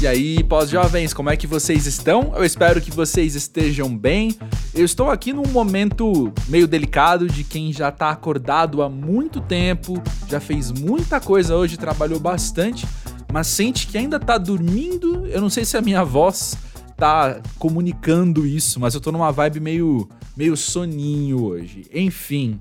E aí, pós-jovens, como é que vocês estão? Eu espero que vocês estejam bem. Eu estou aqui num momento meio delicado de quem já tá acordado há muito tempo, já fez muita coisa hoje, trabalhou bastante, mas sente que ainda tá dormindo. Eu não sei se a minha voz tá comunicando isso, mas eu tô numa vibe meio meio soninho hoje. Enfim,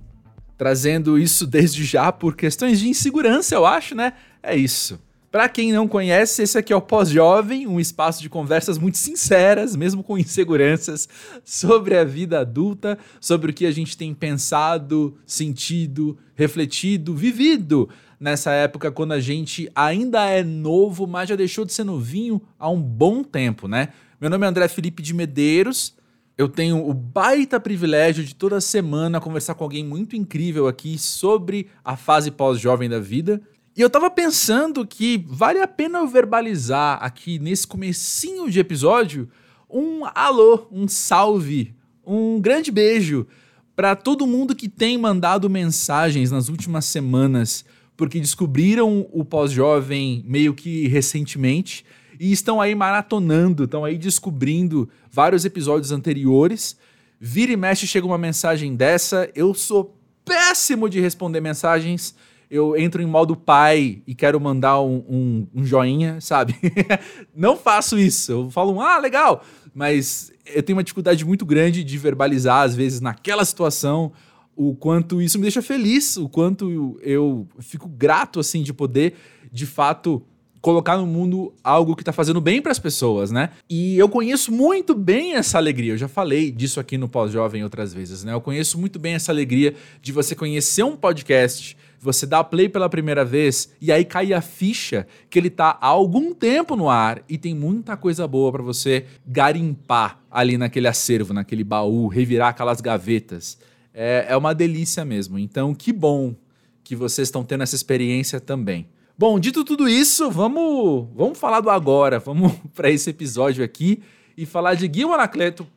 trazendo isso desde já por questões de insegurança, eu acho, né? É isso. Para quem não conhece, esse aqui é o Pós-Jovem, um espaço de conversas muito sinceras, mesmo com inseguranças, sobre a vida adulta, sobre o que a gente tem pensado, sentido, refletido, vivido nessa época quando a gente ainda é novo, mas já deixou de ser novinho há um bom tempo, né? Meu nome é André Felipe de Medeiros. Eu tenho o baita privilégio de toda semana conversar com alguém muito incrível aqui sobre a fase pós-jovem da vida. E eu tava pensando que vale a pena eu verbalizar aqui nesse comecinho de episódio um alô, um salve, um grande beijo para todo mundo que tem mandado mensagens nas últimas semanas, porque descobriram o pós-jovem meio que recentemente e estão aí maratonando, estão aí descobrindo vários episódios anteriores. Vira e mexe chega uma mensagem dessa, eu sou péssimo de responder mensagens eu entro em modo pai e quero mandar um, um, um joinha, sabe? não faço isso. Eu falo, um, ah, legal. Mas eu tenho uma dificuldade muito grande de verbalizar, às vezes, naquela situação, o quanto isso me deixa feliz, o quanto eu fico grato, assim, de poder, de fato, colocar no mundo algo que está fazendo bem para as pessoas, né? E eu conheço muito bem essa alegria. Eu já falei disso aqui no Pós-Jovem outras vezes, né? Eu conheço muito bem essa alegria de você conhecer um podcast você dá play pela primeira vez e aí cai a ficha que ele tá há algum tempo no ar e tem muita coisa boa para você garimpar ali naquele acervo, naquele baú, revirar aquelas gavetas. É, é uma delícia mesmo. Então, que bom que vocês estão tendo essa experiência também. Bom, dito tudo isso, vamos, vamos falar do agora. Vamos para esse episódio aqui e falar de Gil Anacleto.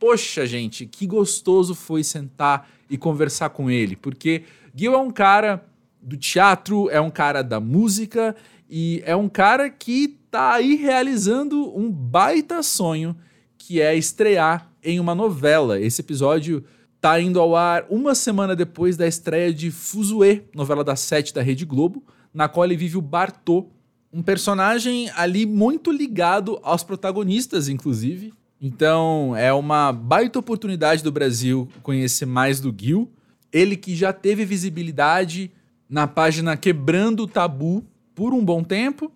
Poxa, gente, que gostoso foi sentar e conversar com ele, porque Gil é um cara do teatro, é um cara da música e é um cara que tá aí realizando um baita sonho que é estrear em uma novela. Esse episódio tá indo ao ar uma semana depois da estreia de Fuzue, novela das sete da Rede Globo, na qual ele vive o Bartô, um personagem ali muito ligado aos protagonistas, inclusive. Então é uma baita oportunidade do Brasil conhecer mais do Gil. Ele que já teve visibilidade na página Quebrando o Tabu por um bom tempo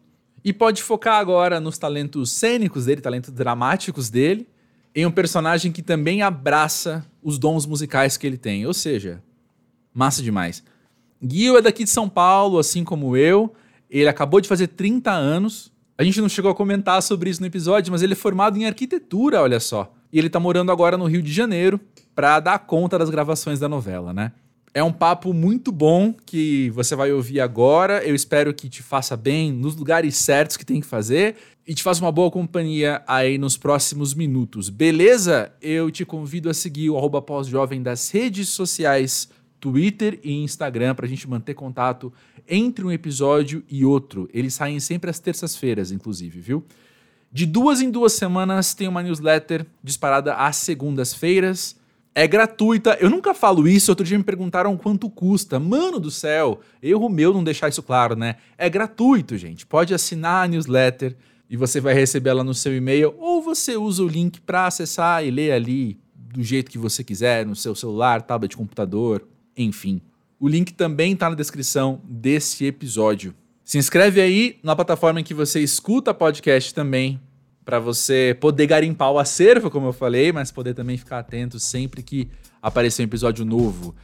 e pode focar agora nos talentos cênicos dele, talentos dramáticos dele, em um personagem que também abraça os dons musicais que ele tem. Ou seja, massa demais. Guil é daqui de São Paulo, assim como eu. Ele acabou de fazer 30 anos. A gente não chegou a comentar sobre isso no episódio, mas ele é formado em arquitetura, olha só. E ele tá morando agora no Rio de Janeiro para dar conta das gravações da novela, né? É um papo muito bom que você vai ouvir agora. Eu espero que te faça bem nos lugares certos que tem que fazer e te faça uma boa companhia aí nos próximos minutos. Beleza? Eu te convido a seguir o arroba pós-jovem das redes sociais, Twitter e Instagram, para a gente manter contato entre um episódio e outro. Eles saem sempre às terças-feiras, inclusive, viu? De duas em duas semanas tem uma newsletter disparada às segundas-feiras é gratuita. Eu nunca falo isso. Outro dia me perguntaram quanto custa. Mano do céu, erro meu não deixar isso claro, né? É gratuito, gente. Pode assinar a newsletter e você vai receber ela no seu e-mail. Ou você usa o link para acessar e ler ali do jeito que você quiser, no seu celular, tablet, computador, enfim. O link também está na descrição desse episódio. Se inscreve aí na plataforma em que você escuta podcast também para você poder garimpar o acervo, como eu falei, mas poder também ficar atento sempre que aparecer um episódio novo.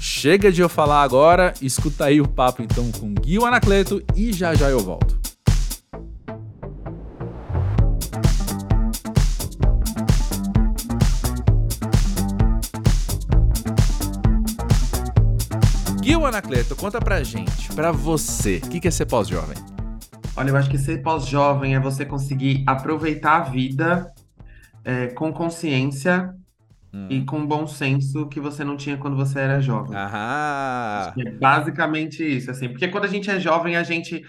Chega de eu falar agora, escuta aí o papo então com Gui Anacleto e já já eu volto. Gui Anacleto, conta pra gente, pra você, o que, que é ser pós-jovem? Olha, eu acho que ser pós-jovem é você conseguir aproveitar a vida é, com consciência hum. e com bom senso que você não tinha quando você era jovem. Aham. é basicamente isso, assim. Porque quando a gente é jovem, a gente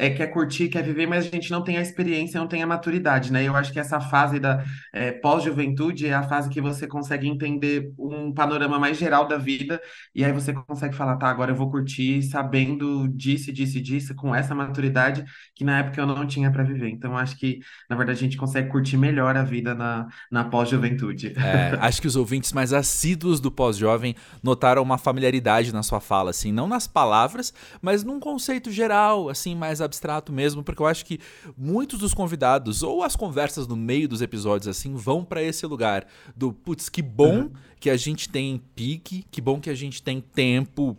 é, quer curtir, quer viver, mas a gente não tem a experiência, não tem a maturidade, né? Eu acho que essa fase da é, pós-juventude é a fase que você consegue entender um panorama mais geral da vida, e aí você consegue falar, tá, agora eu vou curtir sabendo disso, disso, disso, com essa maturidade que na época eu não tinha para viver. Então, acho que, na verdade, a gente consegue curtir melhor a vida na, na pós-juventude. É, acho que os ouvintes mais assíduos do pós-jovem notaram uma familiaridade na sua fala, assim, não nas palavras, mas num conceito geral, assim, mais abstrato mesmo, porque eu acho que muitos dos convidados ou as conversas no meio dos episódios assim vão para esse lugar do putz, que bom uhum. que a gente tem pique, que bom que a gente tem tempo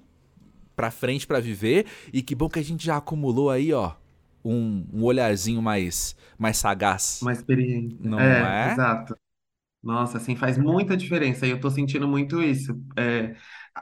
para frente para viver e que bom que a gente já acumulou aí, ó, um, um olharzinho mais mais sagaz. Mais experiente. Não é, é? Exato. Nossa, assim, faz muita diferença. E eu tô sentindo muito isso. É,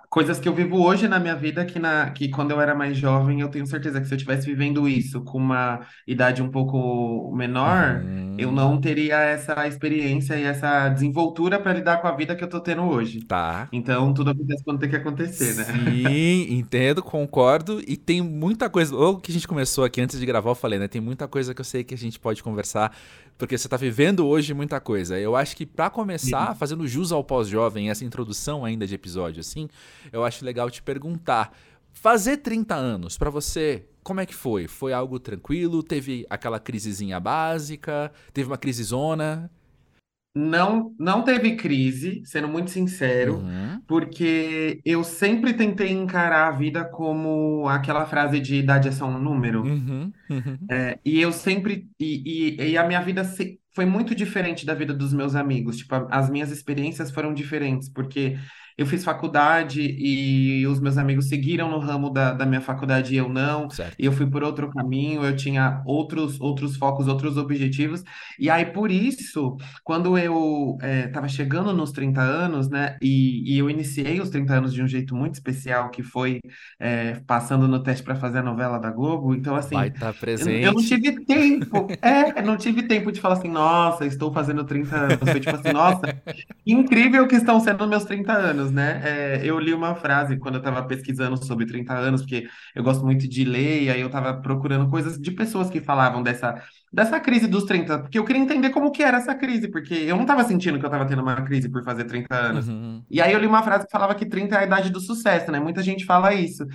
coisas que eu vivo hoje na minha vida que, na, que quando eu era mais jovem, eu tenho certeza que se eu estivesse vivendo isso com uma idade um pouco menor, uhum. eu não teria essa experiência e essa desenvoltura para lidar com a vida que eu tô tendo hoje. Tá. Então, tudo acontece quando tem que acontecer, né? Sim, entendo, concordo. E tem muita coisa. O que a gente começou aqui antes de gravar, eu falei, né? Tem muita coisa que eu sei que a gente pode conversar, porque você tá vivendo hoje muita coisa. Eu acho que para começar, Sim. fazendo jus ao pós-jovem, essa introdução ainda de episódio, assim, eu acho legal te perguntar. Fazer 30 anos, para você, como é que foi? Foi algo tranquilo? Teve aquela crisezinha básica? Teve uma crise zona? Não, não teve crise, sendo muito sincero, uhum. porque eu sempre tentei encarar a vida como aquela frase de idade é só um número. Uhum. Uhum. É, e eu sempre. E, e, e a minha vida se, foi muito diferente da vida dos meus amigos. Tipo, as minhas experiências foram diferentes, porque eu fiz faculdade e os meus amigos seguiram no ramo da, da minha faculdade e eu não. Certo. E eu fui por outro caminho, eu tinha outros, outros focos, outros objetivos. E aí, por isso, quando eu estava é, chegando nos 30 anos, né, e, e, eu iniciei os 30 anos de um jeito muito especial, que foi é, passando no teste para fazer a novela da Globo. Então, assim, Vai estar presente. Eu, eu não tive tempo, é, não tive tempo de falar assim, nossa, estou fazendo 30 anos. Foi tipo assim, nossa, incrível que estão sendo meus 30 anos anos, né? É, eu li uma frase quando eu estava pesquisando sobre 30 anos, porque eu gosto muito de ler, e aí eu estava procurando coisas de pessoas que falavam dessa, dessa crise dos 30, porque eu queria entender como que era essa crise, porque eu não estava sentindo que eu estava tendo uma crise por fazer 30 anos. Uhum. E aí eu li uma frase que falava que 30 é a idade do sucesso, né? Muita gente fala isso.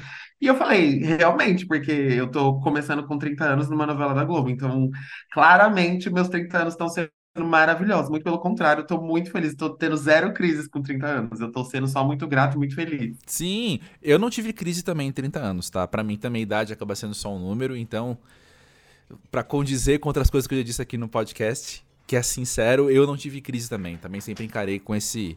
E eu falei, realmente, porque eu tô começando com 30 anos numa novela da Globo, então claramente meus 30 anos estão sendo maravilhosa. Muito pelo contrário, eu tô muito feliz. Estou tendo zero crises com 30 anos. Eu tô sendo só muito grato muito feliz. Sim, eu não tive crise também em 30 anos, tá? Para mim também a idade acaba sendo só um número, então para condizer com outras coisas que eu já disse aqui no podcast, que é sincero, eu não tive crise também. Também sempre encarei com esse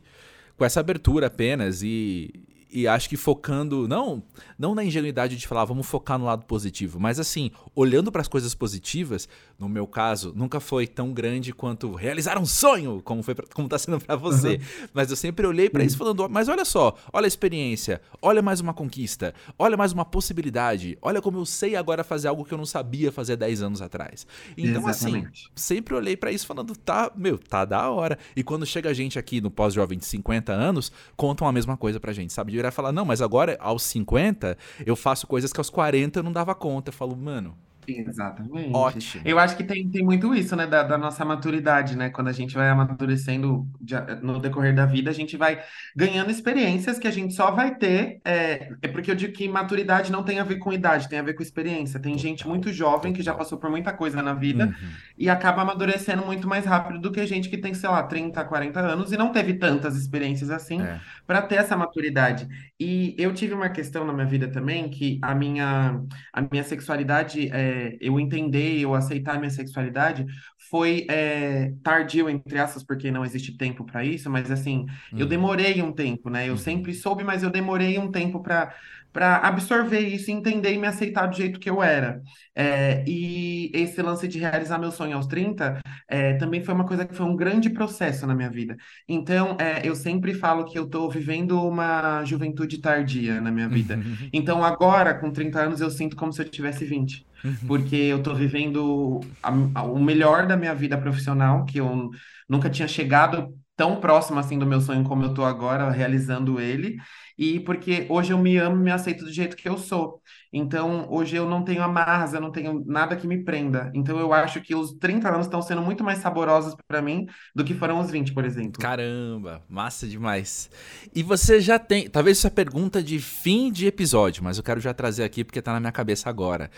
com essa abertura apenas e e acho que focando, não, não na ingenuidade de falar, vamos focar no lado positivo, mas assim, olhando para as coisas positivas, no meu caso, nunca foi tão grande quanto realizar um sonho, como foi pra, como tá sendo para você. Uhum. Mas eu sempre olhei para uhum. isso falando, mas olha só, olha a experiência, olha mais uma conquista, olha mais uma possibilidade, olha como eu sei agora fazer algo que eu não sabia fazer 10 anos atrás. Então assim, Exatamente. assim, sempre olhei para isso falando, tá, meu, tá da hora. E quando chega a gente aqui no pós-jovem de 50 anos, contam a mesma coisa pra gente, sabe? Virar e falar, não, mas agora aos 50 eu faço coisas que aos 40 eu não dava conta. Eu falo, mano, Exatamente. Ótimo. Eu acho que tem, tem muito isso, né, da, da nossa maturidade, né? Quando a gente vai amadurecendo de, no decorrer da vida, a gente vai ganhando experiências que a gente só vai ter. É, é porque eu digo que maturidade não tem a ver com idade, tem a ver com experiência. Tem gente muito jovem que já passou por muita coisa na vida Uhum. e acaba amadurecendo muito mais rápido do que gente que tem, sei lá, 30, 40 anos e não teve tantas experiências assim É. para ter essa maturidade. E eu tive uma questão na minha vida também que a minha, a minha sexualidade. É, eu entender, eu aceitar minha sexualidade foi é, tardio, entre aspas, porque não existe tempo para isso, mas assim, eu uhum. demorei um tempo, né? Eu uhum. sempre soube, mas eu demorei um tempo para para absorver isso, entender e me aceitar do jeito que eu era. É, e esse lance de realizar meu sonho aos 30 é, também foi uma coisa que foi um grande processo na minha vida. Então, é, eu sempre falo que eu estou vivendo uma juventude tardia na minha vida. Então, agora, com 30 anos, eu sinto como se eu tivesse 20. Uhum. Porque eu estou vivendo a, a, o melhor da minha vida profissional, que eu nunca tinha chegado tão próximo assim do meu sonho como eu estou agora, realizando ele. e porque hoje eu me amo e me aceito do jeito que eu sou. Então, hoje eu não tenho amarras, eu não tenho nada que me prenda. Então, eu acho que os 30 anos estão sendo muito mais saborosos para mim do que foram os 20, por exemplo. Caramba, massa demais. E você já tem, talvez essa pergunta de fim de episódio, mas eu quero já trazer aqui porque tá na minha cabeça agora.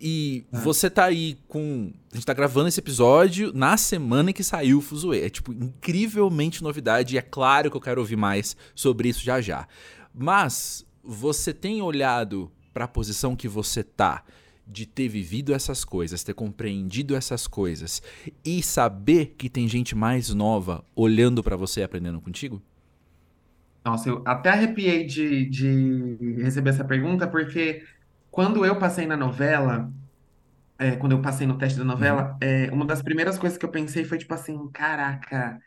E ah. você tá aí com. A gente tá gravando esse episódio na semana em que saiu o Fuzue. É, tipo, incrivelmente novidade. E é claro que eu quero ouvir mais sobre isso já já. Mas você tem olhado para a posição que você tá de ter vivido essas coisas, ter compreendido essas coisas e saber que tem gente mais nova olhando para você e aprendendo contigo? Nossa, eu até arrepiei de, de receber essa pergunta, porque quando eu passei na novela, é, quando eu passei no teste da novela, uhum. é, uma das primeiras coisas que eu pensei foi tipo assim: caraca,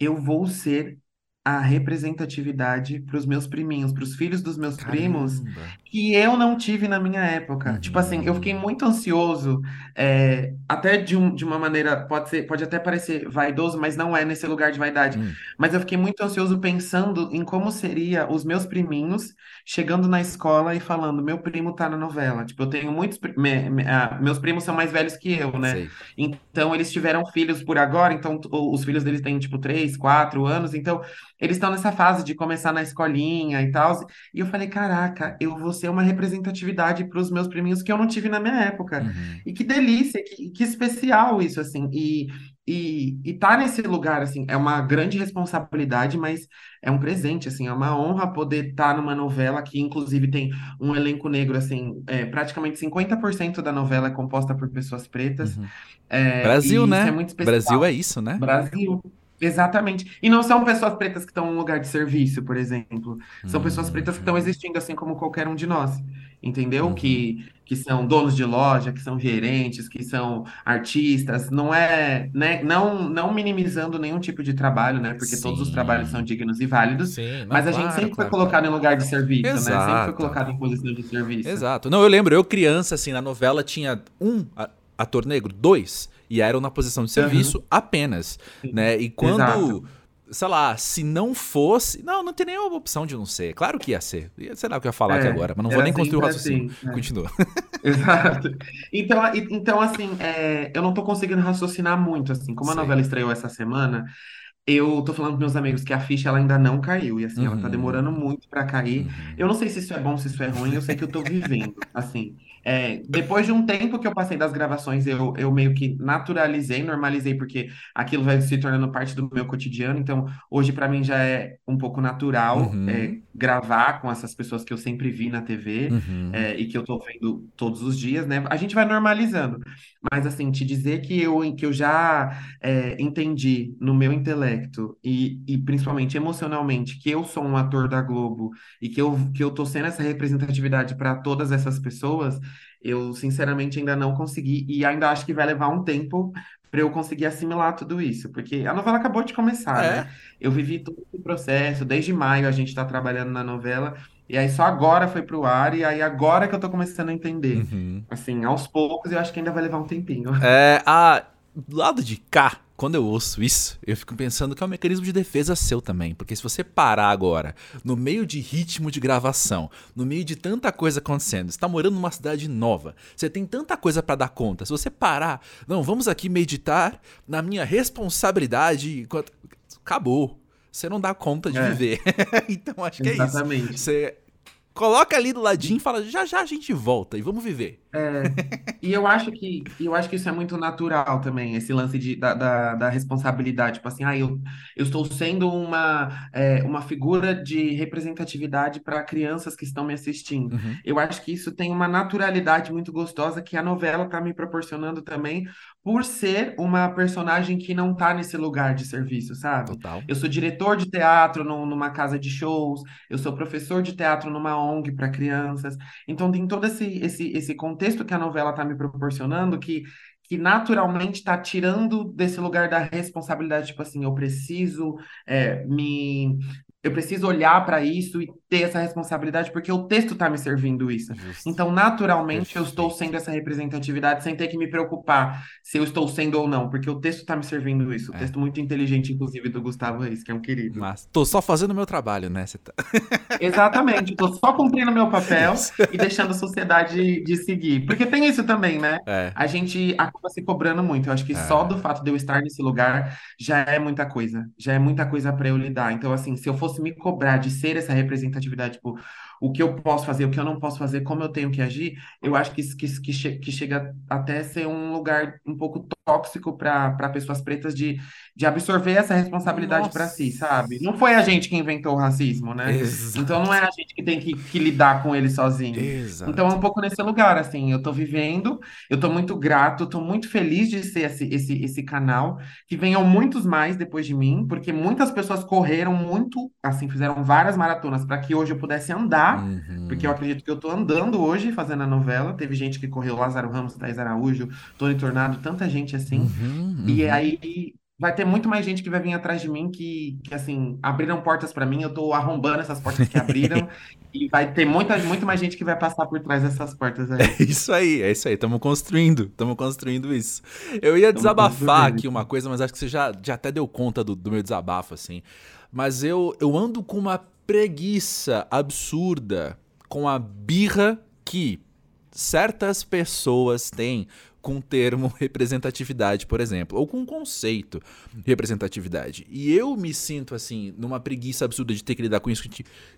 eu vou ser a representatividade para os meus priminhos, para os filhos dos meus primos, que eu não tive na minha época. Tipo assim, eu fiquei uhum. muito ansioso, é, até de, um, de uma maneira, pode ser, pode até parecer vaidoso, mas não é nesse lugar de vaidade. Hum. Mas eu fiquei muito ansioso pensando em como seria os meus priminhos chegando na escola e falando, meu primo tá na novela. Tipo, eu tenho muitos, me, me, ah, meus primos são mais velhos que eu, né? Sei. Então eles tiveram filhos por agora, então os filhos deles têm tipo três, quatro anos, então eles estão nessa fase de começar na escolinha e tal. E eu falei, caraca, eu vou ser uma representatividade para os meus priminhos que eu não tive na minha época. Uhum. E que delícia, que, que especial isso, assim. E, e, e tá nesse lugar, assim, é uma grande responsabilidade, mas é um presente, assim, é uma honra poder estar tá numa novela que, inclusive, tem um elenco negro, assim, é, praticamente 50% da novela é composta por pessoas pretas. Uhum. É, Brasil, né? É Brasil é isso, né? Brasil. Exatamente. E não são pessoas pretas que estão em um lugar de serviço, por exemplo. São hum, pessoas pretas que estão existindo assim como qualquer um de nós. Entendeu? Uhum. Que, que são donos de loja, que são gerentes, que são artistas. Não é, né? Não, não minimizando nenhum tipo de trabalho, né? Porque Sim. todos os trabalhos são dignos e válidos. Sim, não, mas a claro, gente sempre claro, foi colocado claro. em lugar de serviço, Exato. né? Sempre foi colocado em posição de serviço. Exato. Não, eu lembro, eu criança, assim, na novela tinha um ator negro, dois e eram na posição de serviço uhum. apenas, né? E quando, Exato. sei lá, se não fosse, não, não tem nenhuma opção de não ser. Claro que ia ser. Sei lá o que eu ia falar é, aqui agora, mas não vou nem construir o raciocínio. Assim, é. Continua. Exato. Então, então assim, é, eu não tô conseguindo raciocinar muito, assim, como a Sim. novela estreou essa semana, eu tô falando com meus amigos que a ficha ela ainda não caiu, e assim, ela tá uhum. demorando muito para cair. Uhum. Eu não sei se isso é bom, se isso é ruim, eu sei que eu tô vivendo, assim. É, depois de um tempo que eu passei das gravações, eu, eu meio que naturalizei, normalizei, porque aquilo vai se tornando parte do meu cotidiano. Então, hoje para mim já é um pouco natural uhum. Gravar com essas pessoas que eu sempre vi na TV uhum. é, e que eu tô vendo todos os dias, né? A gente vai normalizando. Mas, assim, te dizer que eu, que eu já é, entendi no meu intelecto e, e principalmente emocionalmente que eu sou um ator da Globo e que eu, que eu tô sendo essa representatividade para todas essas pessoas eu, sinceramente, ainda não consegui e ainda acho que vai levar um tempo para eu conseguir assimilar tudo isso, porque a novela acabou de começar, é. né? Eu vivi todo esse processo, desde maio a gente está trabalhando na novela, e aí só agora foi pro ar, e aí agora que eu tô começando a entender. Uhum. Assim, aos poucos, eu acho que ainda vai levar um tempinho. É, a, do lado de cá, quando eu ouço isso, eu fico pensando que é um mecanismo de defesa seu também. Porque se você parar agora, no meio de ritmo de gravação, no meio de tanta coisa acontecendo, você tá morando numa cidade nova, você tem tanta coisa para dar conta. Se você parar, não, vamos aqui meditar na minha responsabilidade. Acabou. Você não dá conta de é. viver. então acho que Exatamente. é isso. Você coloca ali do ladinho e fala, já já a gente volta e vamos viver. É, e eu acho que eu acho que isso é muito natural também, esse lance de, da, da, da responsabilidade. Tipo assim, ah, eu, eu estou sendo uma, é, uma figura de representatividade para crianças que estão me assistindo. Uhum. Eu acho que isso tem uma naturalidade muito gostosa que a novela está me proporcionando também, por ser uma personagem que não está nesse lugar de serviço, sabe? Total. Eu sou diretor de teatro no, numa casa de shows, eu sou professor de teatro numa ONG para crianças. Então tem todo esse, esse, esse contexto contexto que a novela está me proporcionando que, que naturalmente está tirando desse lugar da responsabilidade, tipo assim, eu preciso é, me. Eu preciso olhar para isso e ter essa responsabilidade porque o texto está me servindo isso. Justo. Então, naturalmente, eu estou Perfeito. sendo essa representatividade sem ter que me preocupar se eu estou sendo ou não, porque o texto está me servindo isso. O É. texto muito inteligente, inclusive, do Gustavo Reis, que é um querido. Mas tô só fazendo o meu trabalho, né? Tá... Exatamente, estou só cumprindo meu papel e deixando a sociedade de seguir. Porque tem isso também, né? É. A gente acaba se cobrando muito. Eu acho que só É. do fato de eu estar nesse lugar já é muita coisa. Já é muita coisa para eu lidar. Então, assim, se eu fosse me cobrar de ser essa representatividade, tipo, o que eu posso fazer, o que eu não posso fazer, como eu tenho que agir, eu acho que, isso- que, que, che- que chega até ser um lugar um pouco tóxico para pessoas pretas de, de absorver essa responsabilidade para si, sabe? Não foi a gente que inventou o racismo, né? Então não é a gente que tem que, que lidar com ele sozinho. Exato. Então é um pouco nesse lugar, assim, eu tô vivendo, eu tô muito grato, tô muito feliz de ser esse, esse, esse canal, que venham muitos mais depois de mim, porque muitas pessoas correram muito, assim, fizeram várias maratonas para que hoje eu pudesse andar, Uhum. porque eu acredito que eu tô andando hoje fazendo a novela, teve gente que correu, Lázaro Ramos, Thaís Araújo, Tony Tornado, tanta gente assim, Uhum, e uhum. aí vai ter muito mais gente que vai vir atrás de mim que, que assim, abriram portas para mim, eu tô arrombando essas portas que abriram, e vai ter muita, muito mais gente que vai passar por trás dessas portas aí. É isso aí, é isso aí. Estamos construindo, estamos construindo isso. Eu ia Tamo desabafar aqui uma coisa, mas acho que você já, já até deu conta do, do meu desabafo, assim. Mas eu, eu ando com uma preguiça absurda com a birra que certas pessoas têm com o termo representatividade, por exemplo, ou com o conceito representatividade. E eu me sinto assim, numa preguiça absurda de ter que lidar com isso.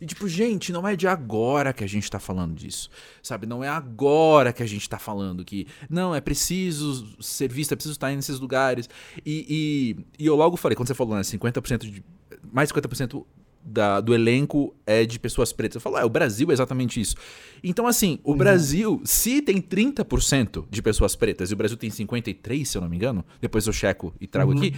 E tipo, gente, não é de agora que a gente tá falando disso. Sabe? Não é agora que a gente tá falando que. Não, é preciso ser visto, é preciso estar nesses lugares. E, e, e eu logo falei, quando você falou, né, 50% de. Mais 50% da, do elenco é de pessoas pretas. Eu falo, é, o Brasil é exatamente isso. Então, assim, o Exato. Brasil, se tem 30% de pessoas pretas e o Brasil tem 53%, se eu não me engano, depois eu checo e trago Uhum. aqui,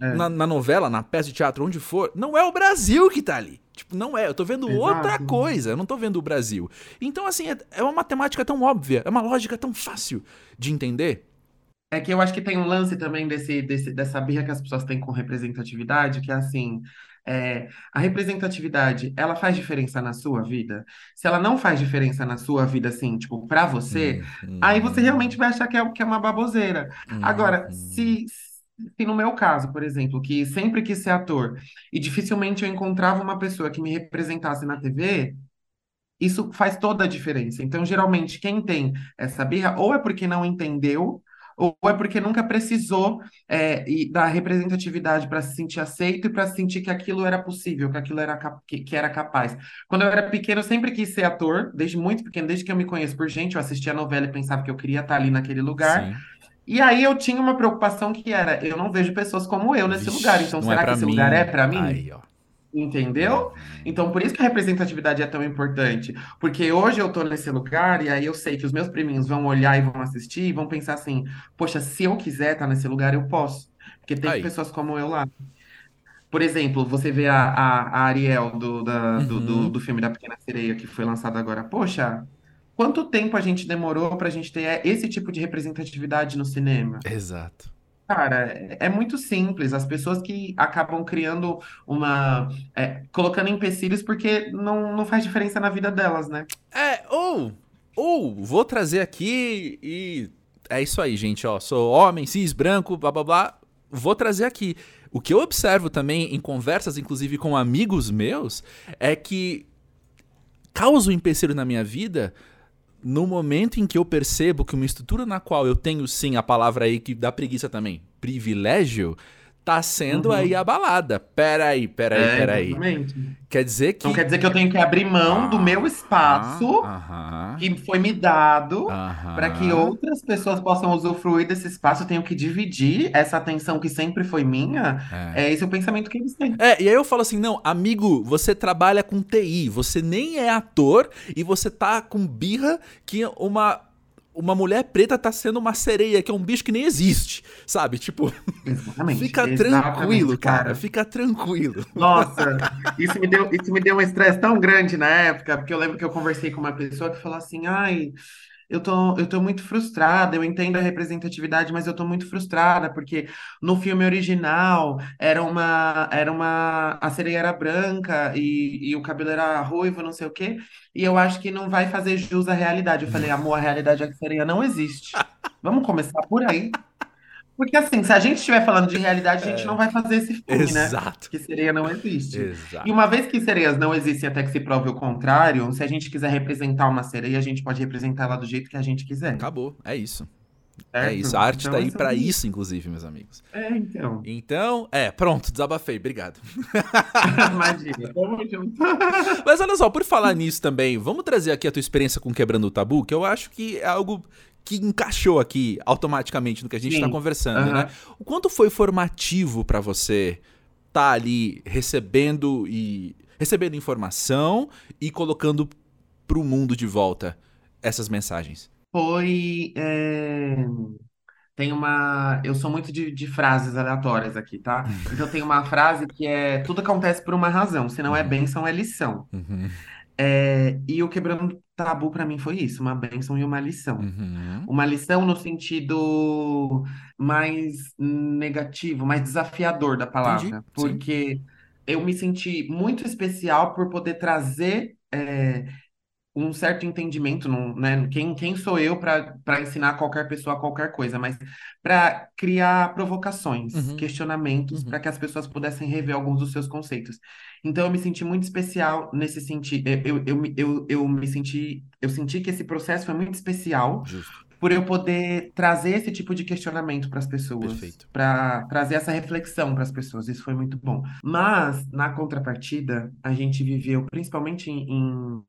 É. na, na novela, na peça de teatro, onde for, não é o Brasil que tá ali. Tipo, não é. Eu tô vendo Exato. outra coisa, eu não tô vendo o Brasil. Então, assim, é, é uma matemática tão óbvia, é uma lógica tão fácil de entender. É que eu acho que tem um lance também desse, desse, dessa birra que as pessoas têm com representatividade, que é assim, é, a representatividade, ela faz diferença na sua vida? Se ela não faz diferença na sua vida, assim, tipo, pra você, Uhum. aí você realmente vai achar que é, que é uma baboseira. Agora, Uhum. se, se no meu caso, por exemplo, que sempre quis ser ator e dificilmente eu encontrava uma pessoa que me representasse na TV, isso faz toda a diferença. Então, geralmente, quem tem essa birra, ou é porque não entendeu, ou é porque nunca precisou é, e da representatividade para se sentir aceito e para sentir que aquilo era possível, que aquilo era, que, que era capaz. Quando eu era pequeno, eu sempre quis ser ator, desde muito pequeno, desde que eu me conheço por gente, eu assistia a novela e pensava que eu queria estar ali naquele lugar. Sim. E aí eu tinha uma preocupação que era, eu não vejo pessoas como eu nesse Vixe, lugar, então não será é que esse mim. lugar é para mim? Aí, ó. Entendeu? Então, por isso que a representatividade é tão importante. Porque hoje eu tô nesse lugar e aí eu sei que os meus priminhos vão olhar e vão assistir e vão pensar assim: poxa, se eu quiser estar nesse lugar, eu posso. Porque tem Aí. pessoas como eu lá. Por exemplo, você vê a, a, a Ariel do, da- do, do, Uhum. do filme da Pequena Sereia que foi lançado agora. Poxa, quanto tempo a gente demorou pra gente ter esse tipo de representatividade no cinema? Exato. Cara, é é muito simples. As pessoas que acabam criando uma. é, colocando empecilhos porque não, não faz diferença na vida delas, né? É, ou, ou, vou trazer aqui e. É isso aí, gente, ó. Sou homem, cis, branco, blá blá blá. Vou trazer aqui. O que eu observo também em conversas, inclusive com amigos meus, é que causa um empecilho na minha vida no momento em que eu percebo que uma estrutura na qual eu tenho sim a palavra aí que dá preguiça também, privilégio, tá sendo Uhum. aí abalada. Peraí, peraí, É, peraí. exatamente. Quer dizer que. Não quer dizer que eu tenho que abrir mão do meu espaço Aham. que foi me dado para que outras pessoas possam usufruir desse espaço. Eu tenho que dividir essa atenção que sempre foi minha. É. É esse o pensamento que eles têm. É, e aí eu falo assim, não, amigo, você trabalha com TI, você nem é ator e você tá com birra que uma uma mulher preta tá sendo uma sereia, que é um bicho que nem existe, sabe? Tipo, Exatamente. fica Exatamente, tranquilo, cara, fica tranquilo. Nossa, isso me deu, isso me deu um estresse tão grande na época, porque eu lembro que eu conversei com uma pessoa que falou assim, ai, eu tô, eu tô muito frustrada, eu entendo a representatividade, mas eu tô muito frustrada, porque no filme original era uma, era uma, a sereia era branca e, e o cabelo era ruivo, não sei o quê, e eu acho que não vai fazer jus à realidade. Eu falei, amor, a realidade é que a sereia não existe. Vamos começar por aí. Porque assim, se a gente estiver falando de realidade, a gente não vai fazer esse filme, né? Exato. Que sereia não existe. E Exato. uma vez que sereias não existem até que se prove o contrário, se a gente quiser representar uma sereia, a gente pode representar ela do jeito que a gente quiser, Acabou. É isso. É certo? isso. A arte Então tá é aí pra sobre isso, inclusive, meus amigos. É, então. Então, é, pronto, desabafei. Obrigado. Imagina, tamo junto. Mas olha só, por falar nisso também, vamos trazer aqui a tua experiência com Quebrando o Tabu, que eu acho que é algo que encaixou aqui automaticamente no que a gente Sim. tá conversando, Aham. né? O quanto foi formativo pra você tá ali recebendo e recebendo informação e colocando pro mundo de volta essas mensagens? Foi. é, Tem uma. Eu sou muito de, de frases aleatórias aqui, tá? Então tem uma frase que é: tudo acontece por uma razão, se não é bênção, é lição. Uhum, É, E o Quebrando Tabu pra mim foi isso, uma bênção e uma lição. uhum, Uma lição no sentido mais negativo, mais desafiador da Entendi, palavra, sim. porque eu me senti muito especial por poder trazer é, um certo entendimento, não, né? Quem, quem sou eu para ensinar qualquer pessoa qualquer coisa, mas para criar provocações, Uhum. questionamentos, Uhum. para que as pessoas pudessem rever alguns dos seus conceitos. Então eu me senti muito especial nesse sentido. Eu, eu, eu, eu, eu me senti, eu senti que esse processo foi muito especial Justo. por eu poder trazer esse tipo de questionamento para as pessoas, para trazer essa reflexão para as pessoas. Isso foi muito bom. Mas, na contrapartida, a gente viveu, principalmente em, em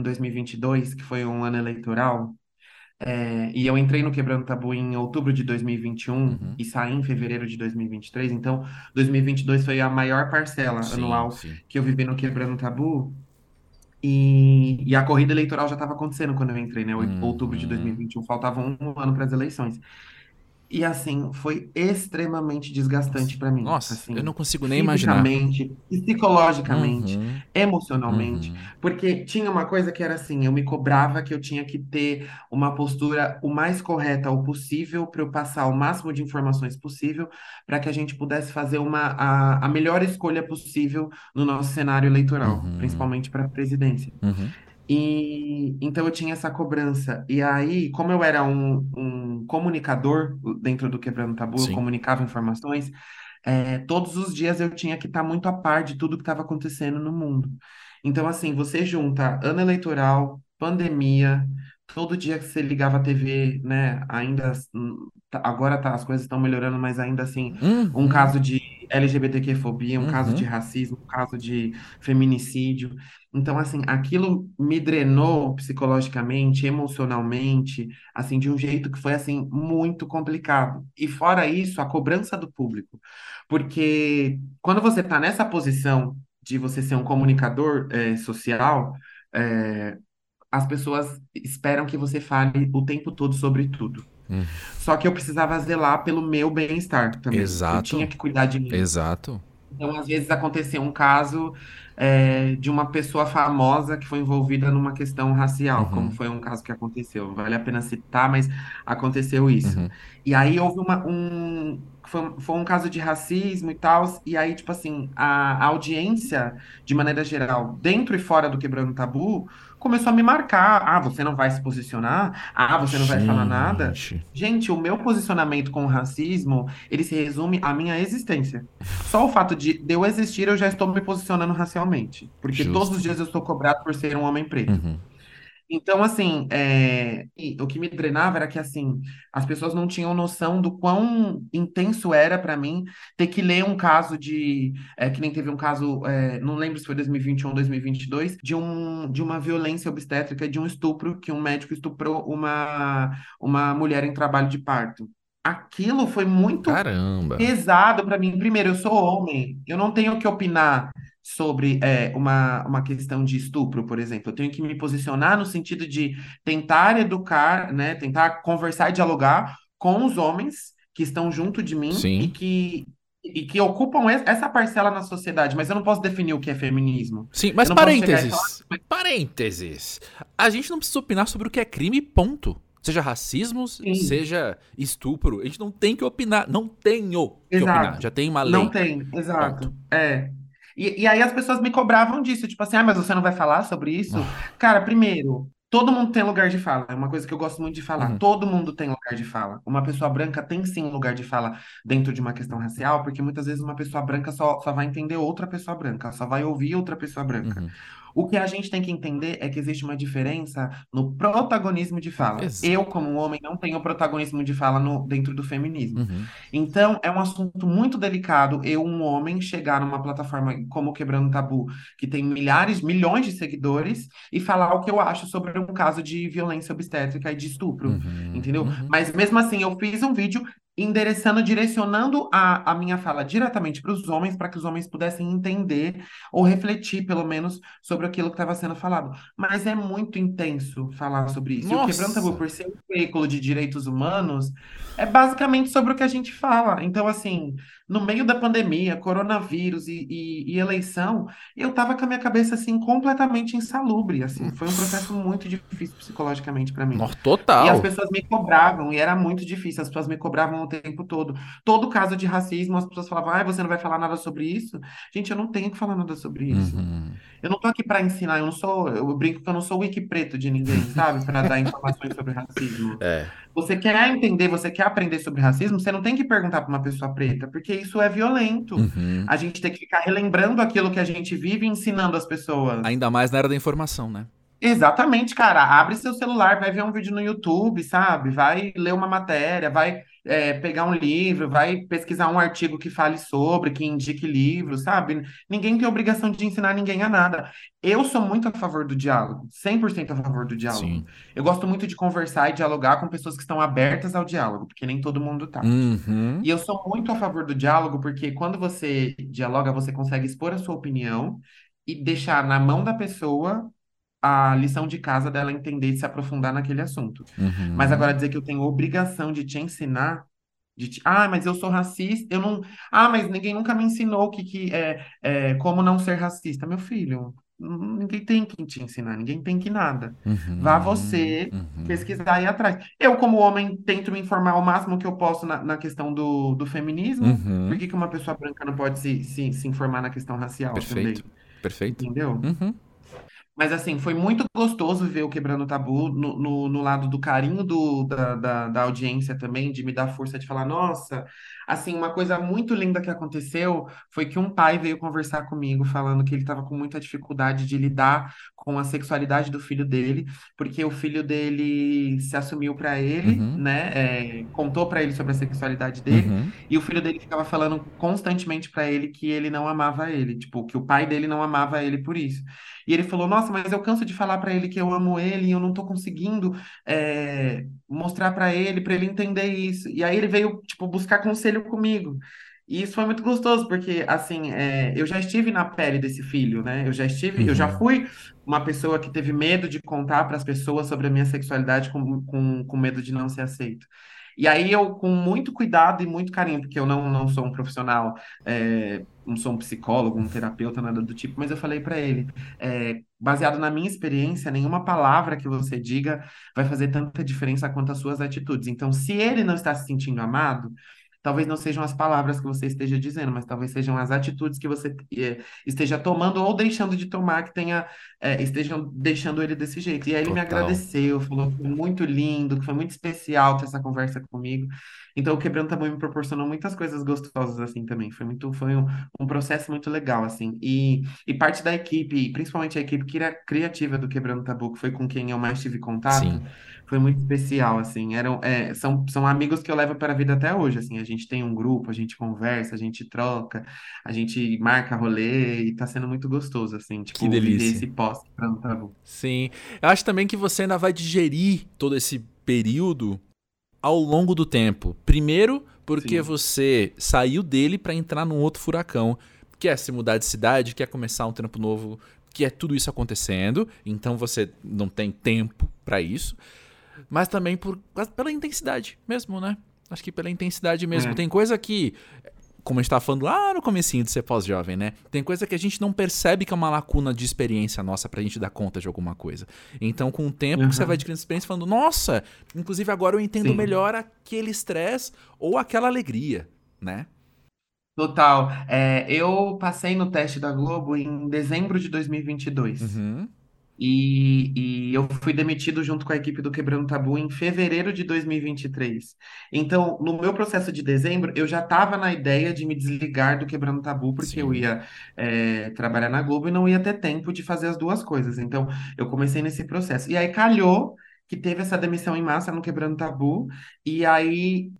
2022, que foi um ano eleitoral, é, e eu entrei no Quebrando Tabu em outubro de 2021 Uhum. e saí em fevereiro de 2023. Então, 2022 foi a maior parcela Sim, anual sim. que eu vivi no Quebrando Tabu. E, e a corrida eleitoral já estava acontecendo quando eu entrei, né? Oit- Outubro de Uhum. 2021, faltava um ano para as eleições. E assim, foi extremamente desgastante para mim. Nossa, Assim, eu não consigo nem imaginar. psicologicamente, Uhum, emocionalmente. uhum. Porque tinha uma coisa que era assim, eu me cobrava que eu tinha que ter uma postura o mais correta o possível para eu passar o máximo de informações possível para que a gente pudesse fazer uma, a, a melhor escolha possível no nosso cenário eleitoral, Uhum. principalmente para a presidência. E então eu tinha essa cobrança. E aí, como eu era um, um comunicador dentro do Quebrando Tabu, eu Sim. comunicava informações, é, todos os dias eu tinha que estar muito a par de tudo que estava acontecendo no mundo. Então, assim, você junta ano eleitoral, pandemia, todo dia que você ligava a TV, né? Ainda tá- agora tá, as coisas estão melhorando, mas ainda assim, um Uhum. caso de LGBTQ-fobia, um caso de Uhum. racismo, um caso de feminicídio. Então, assim, aquilo me drenou psicologicamente, emocionalmente, assim, de um jeito que foi, assim, muito complicado. E fora isso, a cobrança do público. Porque quando você está nessa posição de você ser um comunicador, eh, social, eh, as pessoas esperam que você fale o tempo todo sobre tudo. Uhum. Só que eu precisava zelar pelo meu bem-estar também. Eu Exato. tinha que cuidar de mim. Exato. Então, às vezes aconteceu um caso é, de uma pessoa famosa que foi envolvida numa questão racial, como Uhum. foi um caso que aconteceu. Vale a pena citar, mas aconteceu isso. Uhum. E aí houve uma, um, foi, foi um caso de racismo e tal, e aí, tipo assim, a, a audiência, de maneira geral, dentro e fora do Quebrando Tabu, começou a me marcar. Ah, você não vai se posicionar? Ah, você não vai falar nada? Gente. Gente, o meu posicionamento com o racismo, ele se resume à minha existência. Só o fato de, de eu existir, eu já estou me posicionando racialmente. Porque Justo. todos os dias eu estou cobrado por ser um homem preto. Uhum. Então, assim, é, o que me drenava era que, assim, as pessoas não tinham noção do quão intenso era para mim ter que ler um caso de, é, que nem teve um caso, é, não lembro se foi 2021 ou 2022, de, um, de uma violência obstétrica, de um estupro, que um médico estuprou uma, uma mulher em trabalho de parto. Aquilo foi muito Caramba. pesado para mim. Primeiro, eu sou homem, eu não tenho que opinar sobre é, uma, uma questão de estupro, por exemplo. Eu tenho que me posicionar no sentido de tentar educar, né, tentar conversar e dialogar com os homens que estão junto de mim Sim. e que e que ocupam essa parcela na sociedade, mas eu não posso definir o que é feminismo. Sim, mas parênteses. Falar... Parênteses. A gente não precisa opinar sobre o que é crime, ponto. Seja racismo, Sim. seja estupro. A gente não tem que opinar. Não tenho que exato. opinar. Já tem uma lei. Não tem, exato. Ponto. É. E, e aí as pessoas me cobravam disso, tipo assim, ah, mas você não vai falar sobre isso? Ah. Cara, primeiro, Todo mundo tem lugar de fala, é uma coisa que eu gosto muito de falar. Uhum. Todo mundo tem lugar de fala. Uma pessoa branca tem sim lugar de fala dentro de uma questão racial, porque muitas vezes uma pessoa branca só, só vai entender outra pessoa branca, só vai ouvir outra pessoa branca. Uhum. O que a gente tem que entender é que existe uma diferença no protagonismo de fala. Exato. Eu, como homem, não tenho protagonismo de fala no, dentro do feminismo. Uhum. Então, é um assunto muito delicado eu, um homem, chegar numa plataforma como Quebrando Tabu, que tem milhares, milhões de seguidores, e falar o que eu acho sobre um caso de violência obstétrica e de estupro. Uhum. Entendeu? Uhum. Mas mesmo assim, eu fiz um vídeo endereçando, direcionando a, a minha fala diretamente para os homens, para que os homens pudessem entender ou refletir, pelo menos, sobre aquilo que estava sendo falado. Mas é muito intenso falar sobre isso. Nossa. E o Quebrando Tabu, por ser um veículo de direitos humanos, é basicamente sobre o que a gente fala. Então, assim, no meio da pandemia, coronavírus e, e, e eleição, eu estava com a minha cabeça, assim, completamente insalubre, assim. Foi um processo muito difícil psicologicamente para mim. total. E as pessoas me cobravam, e era muito difícil, as pessoas me cobravam o tempo todo. Todo caso de racismo, as pessoas falavam, ah, você não vai falar nada sobre isso? Gente, eu não tenho que falar nada sobre isso. Uhum. Eu não tô aqui para ensinar, eu não sou, eu brinco que eu não sou o wiki preto de ninguém, sabe? Para dar informações sobre racismo. É. Você quer entender, você quer aprender sobre racismo, você não tem que perguntar para uma pessoa preta, porque isso é violento. Uhum. A gente tem que ficar relembrando aquilo que a gente vive e ensinando as pessoas. Ainda mais na era da informação, né? Exatamente, cara. Abre seu celular, vai ver um vídeo no YouTube, sabe? Vai ler uma matéria, vai é, pegar um livro, vai pesquisar um artigo que fale sobre, que indique livro, sabe? Ninguém tem obrigação de ensinar ninguém a nada. Eu sou muito a favor do diálogo, 100% a favor do diálogo. Sim. Eu gosto muito de conversar e dialogar com pessoas que estão abertas ao diálogo, porque nem todo mundo tá. Uhum. E eu sou muito a favor do diálogo, porque quando você dialoga, você consegue expor a sua opinião e deixar na mão da pessoa a lição de casa dela entender e se aprofundar naquele assunto. Uhum. Mas agora dizer que eu tenho obrigação de te ensinar, de te... ah, mas eu sou racista, eu não, ah, mas ninguém nunca me ensinou que, que é, é como não ser racista, meu filho. Ninguém tem que te ensinar, ninguém tem que nada. Uhum, Vá você uhum. pesquisar aí atrás. Eu, como homem, tento me informar o máximo que eu posso na, na questão do, do feminismo. Uhum. Por que, que uma pessoa branca não pode se, se, se informar na questão racial Perfeito. também? Perfeito. Entendeu? Uhum. Mas assim, foi muito gostoso ver o Quebrando o Tabu no, no, no lado do carinho do, da, da, da, audiência também, de me dar força de falar, nossa, assim, uma coisa muito linda que aconteceu foi que um pai veio conversar comigo falando que ele estava com muita dificuldade de lidar com a sexualidade do filho dele, porque o filho dele se assumiu para ele, uhum. né? É, contou para ele sobre a sexualidade dele, uhum. e o filho dele ficava falando constantemente para ele que ele não amava ele, tipo, que o pai dele não amava ele por isso. E ele falou: Nossa, mas eu canso de falar para ele que eu amo ele e eu não tô conseguindo é, mostrar para ele, para ele entender isso. E aí ele veio, tipo, buscar conselho comigo. E isso foi muito gostoso, porque, assim, é, eu já estive na pele desse filho, né? Eu já estive, uhum. eu já uhum. fui uma pessoa que teve medo de contar para as pessoas sobre a minha sexualidade com, com, com medo de não ser aceito. E aí eu, com muito cuidado e muito carinho, porque eu não, não sou um profissional, é, não sou um psicólogo, um terapeuta, nada do tipo, mas eu falei para ele, é, baseado na minha experiência, nenhuma palavra que você diga vai fazer tanta diferença quanto as suas atitudes. Então, se ele não está se sentindo amado, talvez não sejam as palavras que você esteja dizendo, mas talvez sejam as atitudes que você é, esteja tomando ou deixando de tomar, que tenha, é, estejam deixando ele desse jeito. E aí ele Total. me agradeceu, falou que foi muito lindo, que foi muito especial ter essa conversa comigo. Então, o Quebrando Tabu me proporcionou muitas coisas gostosas, assim, também. Foi muito, foi um, um processo muito legal, assim. E, e parte da equipe, principalmente a equipe criativa do Quebrando Tabu, que foi com quem eu mais tive contato, Sim foi muito especial, assim. Eram, é, são, são amigos que eu levo para a vida até hoje, assim. A gente tem um grupo, a gente conversa, a gente troca, a gente marca rolê e tá sendo muito gostoso, assim. Tipo, que delícia. esse pós tabu. Sim. Eu acho também que você ainda vai digerir todo esse período ao longo do tempo. Primeiro, porque Sim. você saiu dele para entrar num outro furacão, quer se mudar de cidade, quer começar um trampo novo, que é tudo isso acontecendo, então você não tem tempo para isso mas também por, pela intensidade mesmo, né? Acho que pela intensidade mesmo. É. Tem coisa que como a gente tava falando lá no comecinho de ser pós-jovem, né? Tem coisa que a gente não percebe que é uma lacuna de experiência nossa pra gente dar conta de alguma coisa. Então, com o tempo, uhum. você vai adquirindo experiência falando, nossa, inclusive agora eu entendo Sim. melhor aquele estresse ou aquela alegria, né? Total. É, eu passei no teste da Globo em dezembro de 2022. Uhum. E, e eu fui demitido junto com a equipe do Quebrando Tabu em fevereiro de 2023. Então, no meu processo de dezembro, eu já estava na ideia de me desligar do Quebrando Tabu, porque eu ia é, trabalhar na Globo e não ia ter tempo de fazer as duas coisas. Então, eu comecei nesse processo. E aí calhou que teve essa demissão em massa no Quebrando Tabu, e aí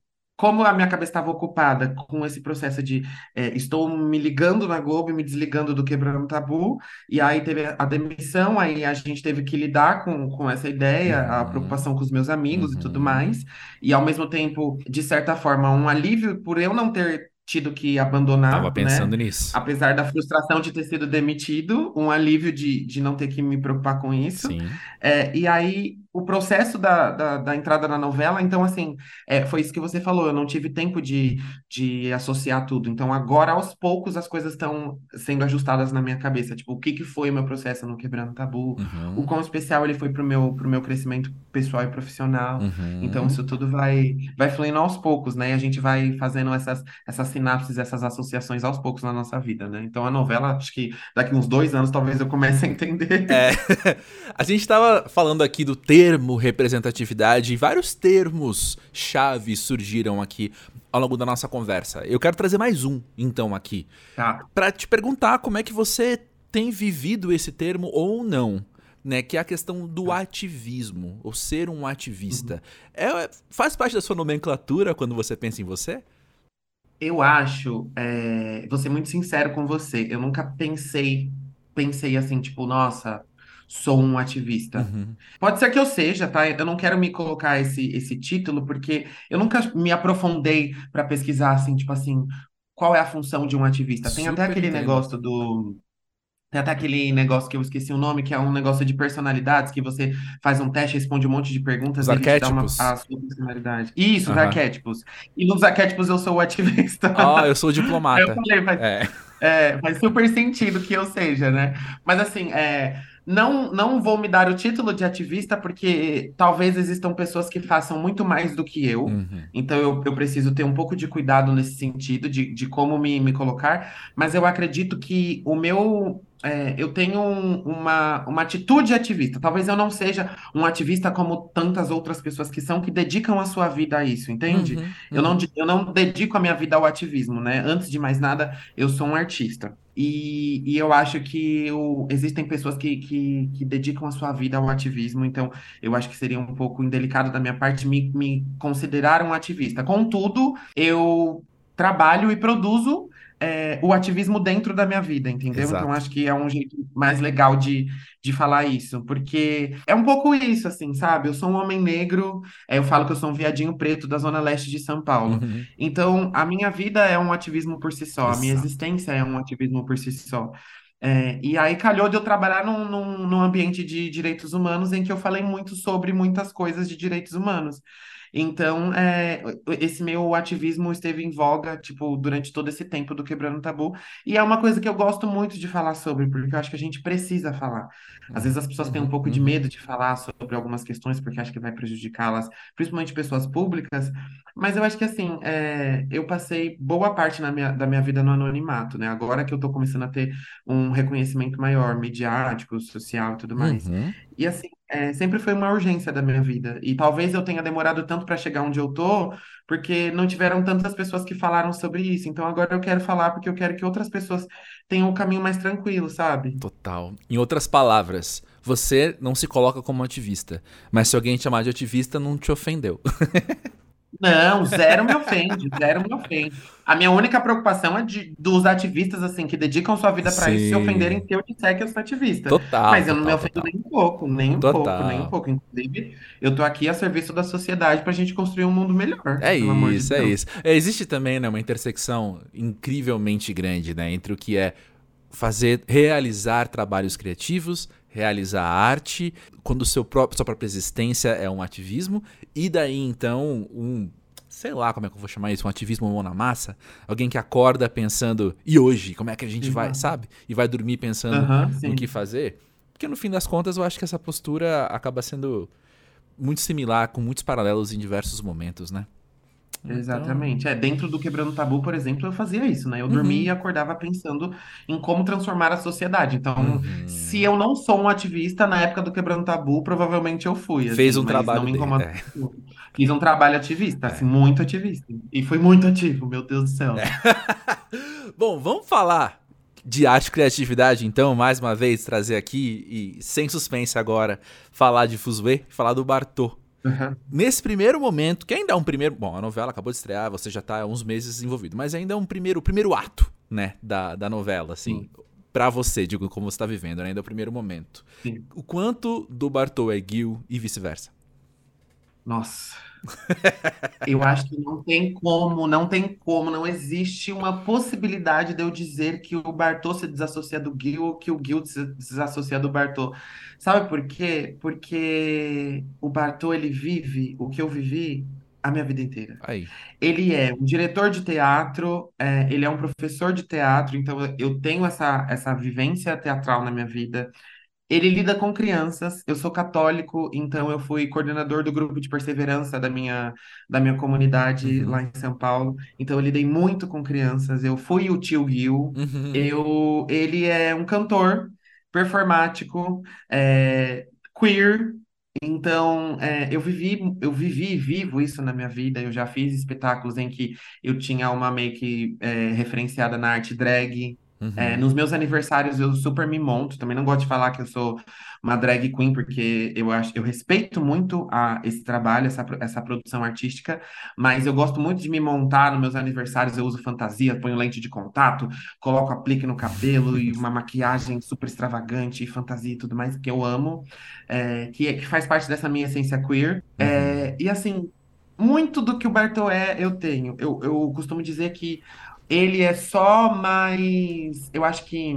como a minha cabeça estava ocupada com esse processo de é, estou me ligando na Globo e me desligando do Quebrando Tabu, e aí teve a demissão, aí a gente teve que lidar com, com essa ideia, uhum. a preocupação com os meus amigos uhum. e tudo uhum. mais, e ao mesmo tempo, de certa forma, um alívio por eu não ter tido que abandonar. Tava pensando né? nisso. Apesar da frustração de ter sido demitido, um alívio de, de não ter que me preocupar com isso. Sim. É, e aí o processo da, da, da, entrada na novela, então, assim, é, foi isso que você falou, eu não tive tempo de, de associar tudo. Então, agora, aos poucos, as coisas estão sendo ajustadas na minha cabeça. Tipo, o que, que foi o meu processo no Quebrando Tabu, uhum. o quão especial ele foi pro meu, pro meu crescimento pessoal e profissional. Uhum. Então, isso tudo vai, vai fluindo aos poucos, né? E a gente vai fazendo essas, essas sinapses, essas associações aos poucos na nossa vida, né? Então, a novela, acho que daqui uns dois anos, talvez eu comece a entender. É. a gente estava falando aqui do texto termo representatividade e vários termos chave surgiram aqui ao longo da nossa conversa. Eu quero trazer mais um, então, aqui. Tá. Para te perguntar como é que você tem vivido esse termo ou não. Né, que é a questão do tá. ativismo, ou ser um ativista. Uhum. É, faz parte da sua nomenclatura quando você pensa em você? Eu acho, é, vou ser muito sincero com você, eu nunca pensei, pensei assim, tipo, nossa, sou um ativista. Uhum. Pode ser que eu seja, tá? Eu não quero me colocar esse, esse título, porque eu nunca me aprofundei para pesquisar, assim, tipo assim, qual é a função de um ativista. Tem Super até aquele entendo. negócio do. Tem até aquele negócio que eu esqueci o nome, que é um negócio de personalidades, que você faz um teste, responde um monte de perguntas os e te dá uma, a sua personalidade. Isso, uhum. os arquétipos. E nos arquétipos eu sou o ativista. Ah, eu sou o diplomata. eu falei, faz, é. É, faz super sentido que eu seja, né? Mas assim, é, não, não vou me dar o título de ativista, porque talvez existam pessoas que façam muito mais do que eu. Uhum. Então eu, eu preciso ter um pouco de cuidado nesse sentido, de, de como me, me colocar. Mas eu acredito que o meu é, eu tenho um, uma, uma atitude ativista. Talvez eu não seja um ativista como tantas outras pessoas que são, que dedicam a sua vida a isso, entende? Uhum, uhum. Eu, não, eu não dedico a minha vida ao ativismo, né? Antes de mais nada, eu sou um artista. E, e eu acho que eu, existem pessoas que, que, que, dedicam a sua vida ao ativismo, então eu acho que seria um pouco indelicado da minha parte me, me considerar um ativista. Contudo, eu trabalho e produzo é, o ativismo dentro da minha vida, entendeu? Exato. Então acho que é um jeito mais legal de, de falar isso, porque é um pouco isso, assim, sabe? Eu sou um homem negro, é, eu falo que eu sou um viadinho preto da zona leste de São Paulo. Uhum. Então a minha vida é um ativismo por si só, Exato. a minha existência é um ativismo por si só. É, e aí calhou de eu trabalhar num, num, num ambiente de direitos humanos em que eu falei muito sobre muitas coisas de direitos humanos. Então, é, esse meu ativismo esteve em voga, tipo, durante todo esse tempo do Quebrando Tabu. E é uma coisa que eu gosto muito de falar sobre, porque eu acho que a gente precisa falar. Às vezes as pessoas têm um pouco de uhum. medo de falar sobre algumas questões, porque acham que vai prejudicá-las, principalmente pessoas públicas. Mas eu acho que, assim, é, eu passei boa parte na minha, da minha vida no anonimato, né? Agora que eu tô começando a ter um reconhecimento maior, midiático, social e tudo mais. Uhum. E, assim, é, sempre foi uma urgência da minha vida. E talvez eu tenha demorado tanto para chegar onde eu tô, porque não tiveram tantas pessoas que falaram sobre isso. Então agora eu quero falar porque eu quero que outras pessoas tenham um caminho mais tranquilo, sabe? Total. Em outras palavras, você não se coloca como ativista, mas se alguém te chamar de ativista, não te ofendeu. Não, zero me ofende, zero me ofende. A minha única preocupação é de, dos ativistas, assim, que dedicam sua vida para isso, se ofenderem se eu disser que eu sou ativista. Total. Mas eu não total, me ofendo total. nem um pouco, nem um Total. pouco, nem um pouco. Inclusive, eu tô aqui a serviço da sociedade pra gente construir um mundo melhor. É amor de isso, é isso. É, Existe também né, uma intersecção incrivelmente grande né, entre o que é fazer, realizar trabalhos criativos, realizar arte, quando seu próprio, sua própria existência é um ativismo, e daí então um sei lá como é que eu vou chamar isso, um ativismo mão na massa. Alguém que acorda pensando, e hoje, como é que a gente vai, sabe? E vai dormir pensando Aham, no que sim. fazer. Porque no fim das contas, eu acho que essa postura acaba sendo muito similar, com muitos paralelos em diversos momentos, né? Então, Exatamente. É, dentro do Quebrando Tabu, por exemplo, eu fazia isso, né? Eu dormia uhum, e acordava pensando em como transformar a sociedade. Então, se uhum. eu não sou um ativista, na época do Quebrando Tabu, provavelmente eu fui, Fez assim, um mas não trabalho me dele. incomoda. É, Fiz um trabalho ativista, assim, é. muito ativista. E fui muito ativo, meu Deus do céu. Bom, vamos falar de arte e criatividade, então, mais uma vez, trazer aqui, e sem suspense agora, falar de Fuzue, falar do Bartô. Aham. Nesse primeiro momento, que ainda é um primeiro. Bom, a novela acabou de estrear, você já tá há uns meses envolvido, mas ainda é um primeiro, o primeiro ato, né, da, da novela, assim. Sim, Pra você, digo, como você tá vivendo, né, ainda é o primeiro momento. sim. O quanto do Bartô é Gil e vice-versa? Nossa. Eu acho que não tem como, não tem como, não existe uma possibilidade de eu dizer que o Bartô se desassocia do Gil ou que o Gil se desassocia do Bartô. Sabe por quê? Porque o Bartô, ele vive o que eu vivi a minha vida inteira. Aí. Ele é um diretor de teatro, é, ele é um professor de teatro, então eu tenho essa, essa vivência teatral na minha vida. Ele lida com crianças. Eu sou católico, então eu fui coordenador do grupo de perseverança da minha, da minha comunidade Uhum. lá em São Paulo. Então eu lidei muito com crianças. Eu fui o tio Gil. Uhum. Eu, ele é um cantor performático, é, queer. Então, é, eu vivi, eu vivi e vivo isso na minha vida. Eu já fiz espetáculos em que eu tinha uma make é, referenciada na arte drag. É, Uhum. nos meus aniversários eu super me monto, também não gosto de falar que eu sou uma drag queen, porque eu acho, eu respeito muito a, esse trabalho, essa, essa produção artística, mas eu gosto muito de me montar nos meus aniversários, eu uso fantasia, ponho lente de contato, coloco aplique no cabelo e uma maquiagem super extravagante, fantasia e tudo mais, que eu amo, é, que, é- que faz parte dessa minha essência queer. Uhum. É, e assim, muito do que o Bartô é, eu tenho. Eu, eu costumo dizer que ele é só mais. Eu acho que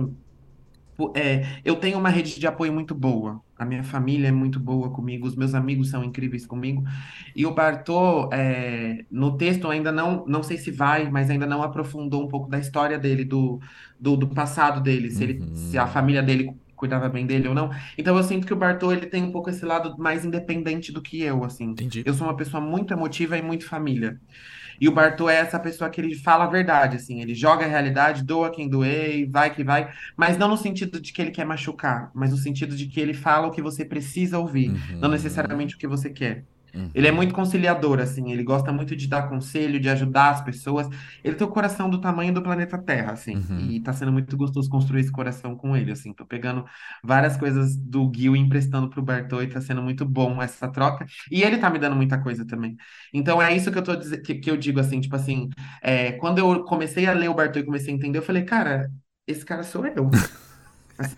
é, eu tenho uma rede de apoio muito boa. A minha família é muito boa comigo, os meus amigos são incríveis comigo. E o Bartô, é, no texto, ainda não, não sei se vai, mas ainda não aprofundou um pouco da história dele, do, do, do passado dele, se ele, se a Uhum. família dele cuidava bem dele ou não. Então eu sinto que o Bartô, ele tem um pouco esse lado mais independente do que eu, assim. Entendi. Eu sou uma pessoa muito emotiva e muito família. E o Bartô é essa pessoa que ele fala a verdade, assim, ele joga a realidade, doa quem doer, vai que vai, mas não no sentido de que ele quer machucar, mas no sentido de que ele fala o que você precisa ouvir, não Uhum. necessariamente o que você quer. Ele é Uhum. muito conciliador, assim, ele gosta muito de dar conselho, de ajudar as pessoas. Ele tem o coração do tamanho do planeta Terra, assim, Uhum. e tá sendo muito gostoso construir esse coração com ele, assim. Tô pegando várias coisas do Gil e emprestando pro Bartô e tá sendo muito bom essa troca. E ele tá me dando muita coisa também. Então é isso que eu tô que, que eu digo assim, tipo assim, é, quando eu comecei a ler o Bartô e comecei a entender, eu falei, cara, esse cara sou eu. Assim,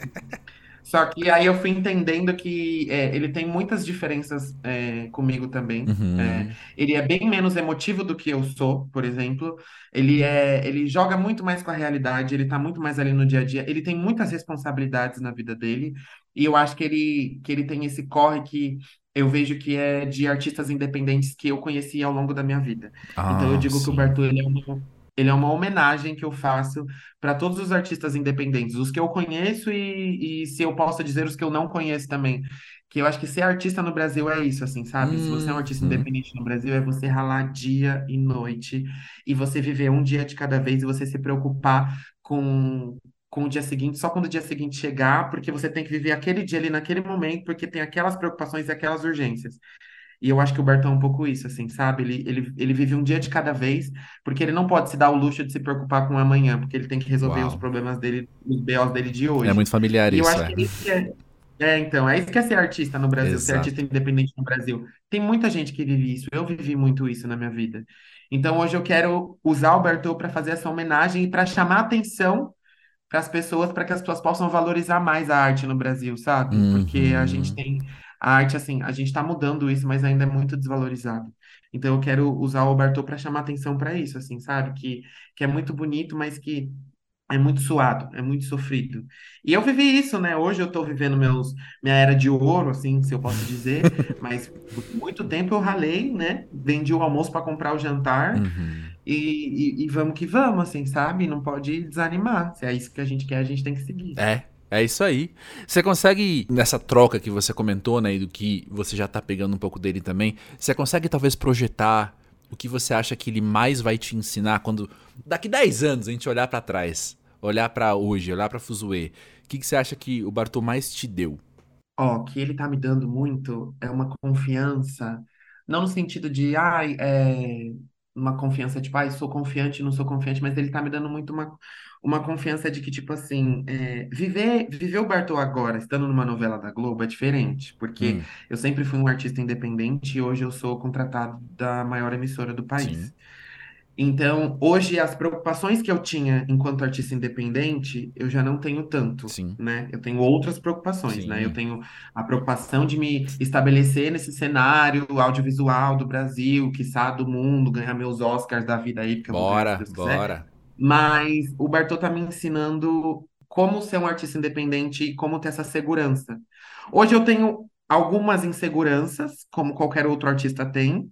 só que aí eu fui entendendo que é, ele tem muitas diferenças é, comigo também. É, Uhum. ele é bem menos emotivo do que eu sou, por exemplo. Ele é, ele joga muito mais com a realidade, ele tá muito mais ali no dia a dia. Ele tem muitas responsabilidades na vida dele. E eu acho que ele, que ele tem esse corre que eu vejo que é de artistas independentes que eu conheci ao longo da minha vida. Então eu Ah, digo que o sim. Bartô, ele é uma, ele é uma homenagem que eu faço para todos os artistas independentes, os que eu conheço e, e se eu posso dizer os que eu não conheço também. Que eu acho que ser artista no Brasil é isso, assim, sabe? Se você é um artista Uhum. independente no Brasil, é você ralar dia e noite e você viver um dia de cada vez e você se preocupar com, com o dia seguinte, só quando o dia seguinte chegar, porque você tem que viver aquele dia ali naquele momento, porque tem aquelas preocupações e aquelas urgências. E eu acho que o Bartão é um pouco isso, assim, sabe? Ele, ele, ele vive um dia de cada vez, porque ele não pode se dar o luxo de se preocupar com amanhã, porque ele tem que resolver os Uau. problemas dele, os BOs dele de É hoje. muito familiar E eu isso, acho é. que é isso é. É, então, é isso que é ser artista no Brasil, ser artista Exato. independente no Brasil. Tem muita gente que vive isso, eu vivi muito isso na minha vida. Então, hoje eu quero usar o Bartô para fazer essa homenagem e para chamar atenção para as pessoas, para que as pessoas possam valorizar mais a arte no Brasil, sabe? Porque a gente Uhum. tem a arte assim, a gente está mudando isso, mas ainda é muito desvalorizado. Então eu quero usar o Bartô para chamar atenção para isso, assim, sabe? Que, que é muito bonito, mas que é muito suado, é muito sofrido. E eu vivi isso, né? Hoje eu tô vivendo meus, minha era de ouro, assim, se eu posso dizer, mas por muito tempo eu ralei, né? Vendi o almoço para comprar o jantar Uhum. e, e, e vamos que vamos, assim, sabe? Não pode desanimar. Se é isso que a gente quer, a gente tem que seguir. É, é isso aí. Você consegue, nessa troca que você comentou, né, e do que você já tá pegando um pouco dele também, você consegue talvez projetar o que você acha que ele mais vai te ensinar quando daqui 10 anos a gente olhar pra trás, olhar pra hoje, olhar pra Fuzue, o que, que você acha que o Bartô mais te deu? Ó, o que ele tá me dando muito é uma confiança, não no sentido de, ai, é uma confiança, tipo, ai, sou confiante, não sou confiante, mas ele tá me dando muito uma, uma confiança de que, tipo assim, é, viver, viver o Bartô agora, estando numa novela da Globo, é diferente, porque Hum, eu sempre fui um artista independente e hoje eu sou contratado da maior emissora do sim, país. Então, hoje, as preocupações que eu tinha enquanto artista independente, eu já não tenho tanto, sim, né? Eu tenho outras preocupações, né? Eu sim. tenho a preocupação de me estabelecer nesse cenário audiovisual do Brasil, quiçá do mundo, ganhar meus Oscars da vida aí, porque eu vou ganhar se Bora, quiser. bora. Mas o Bartô tá me ensinando como ser um artista independente e como ter essa segurança. Hoje eu tenho algumas inseguranças, como qualquer outro artista tem.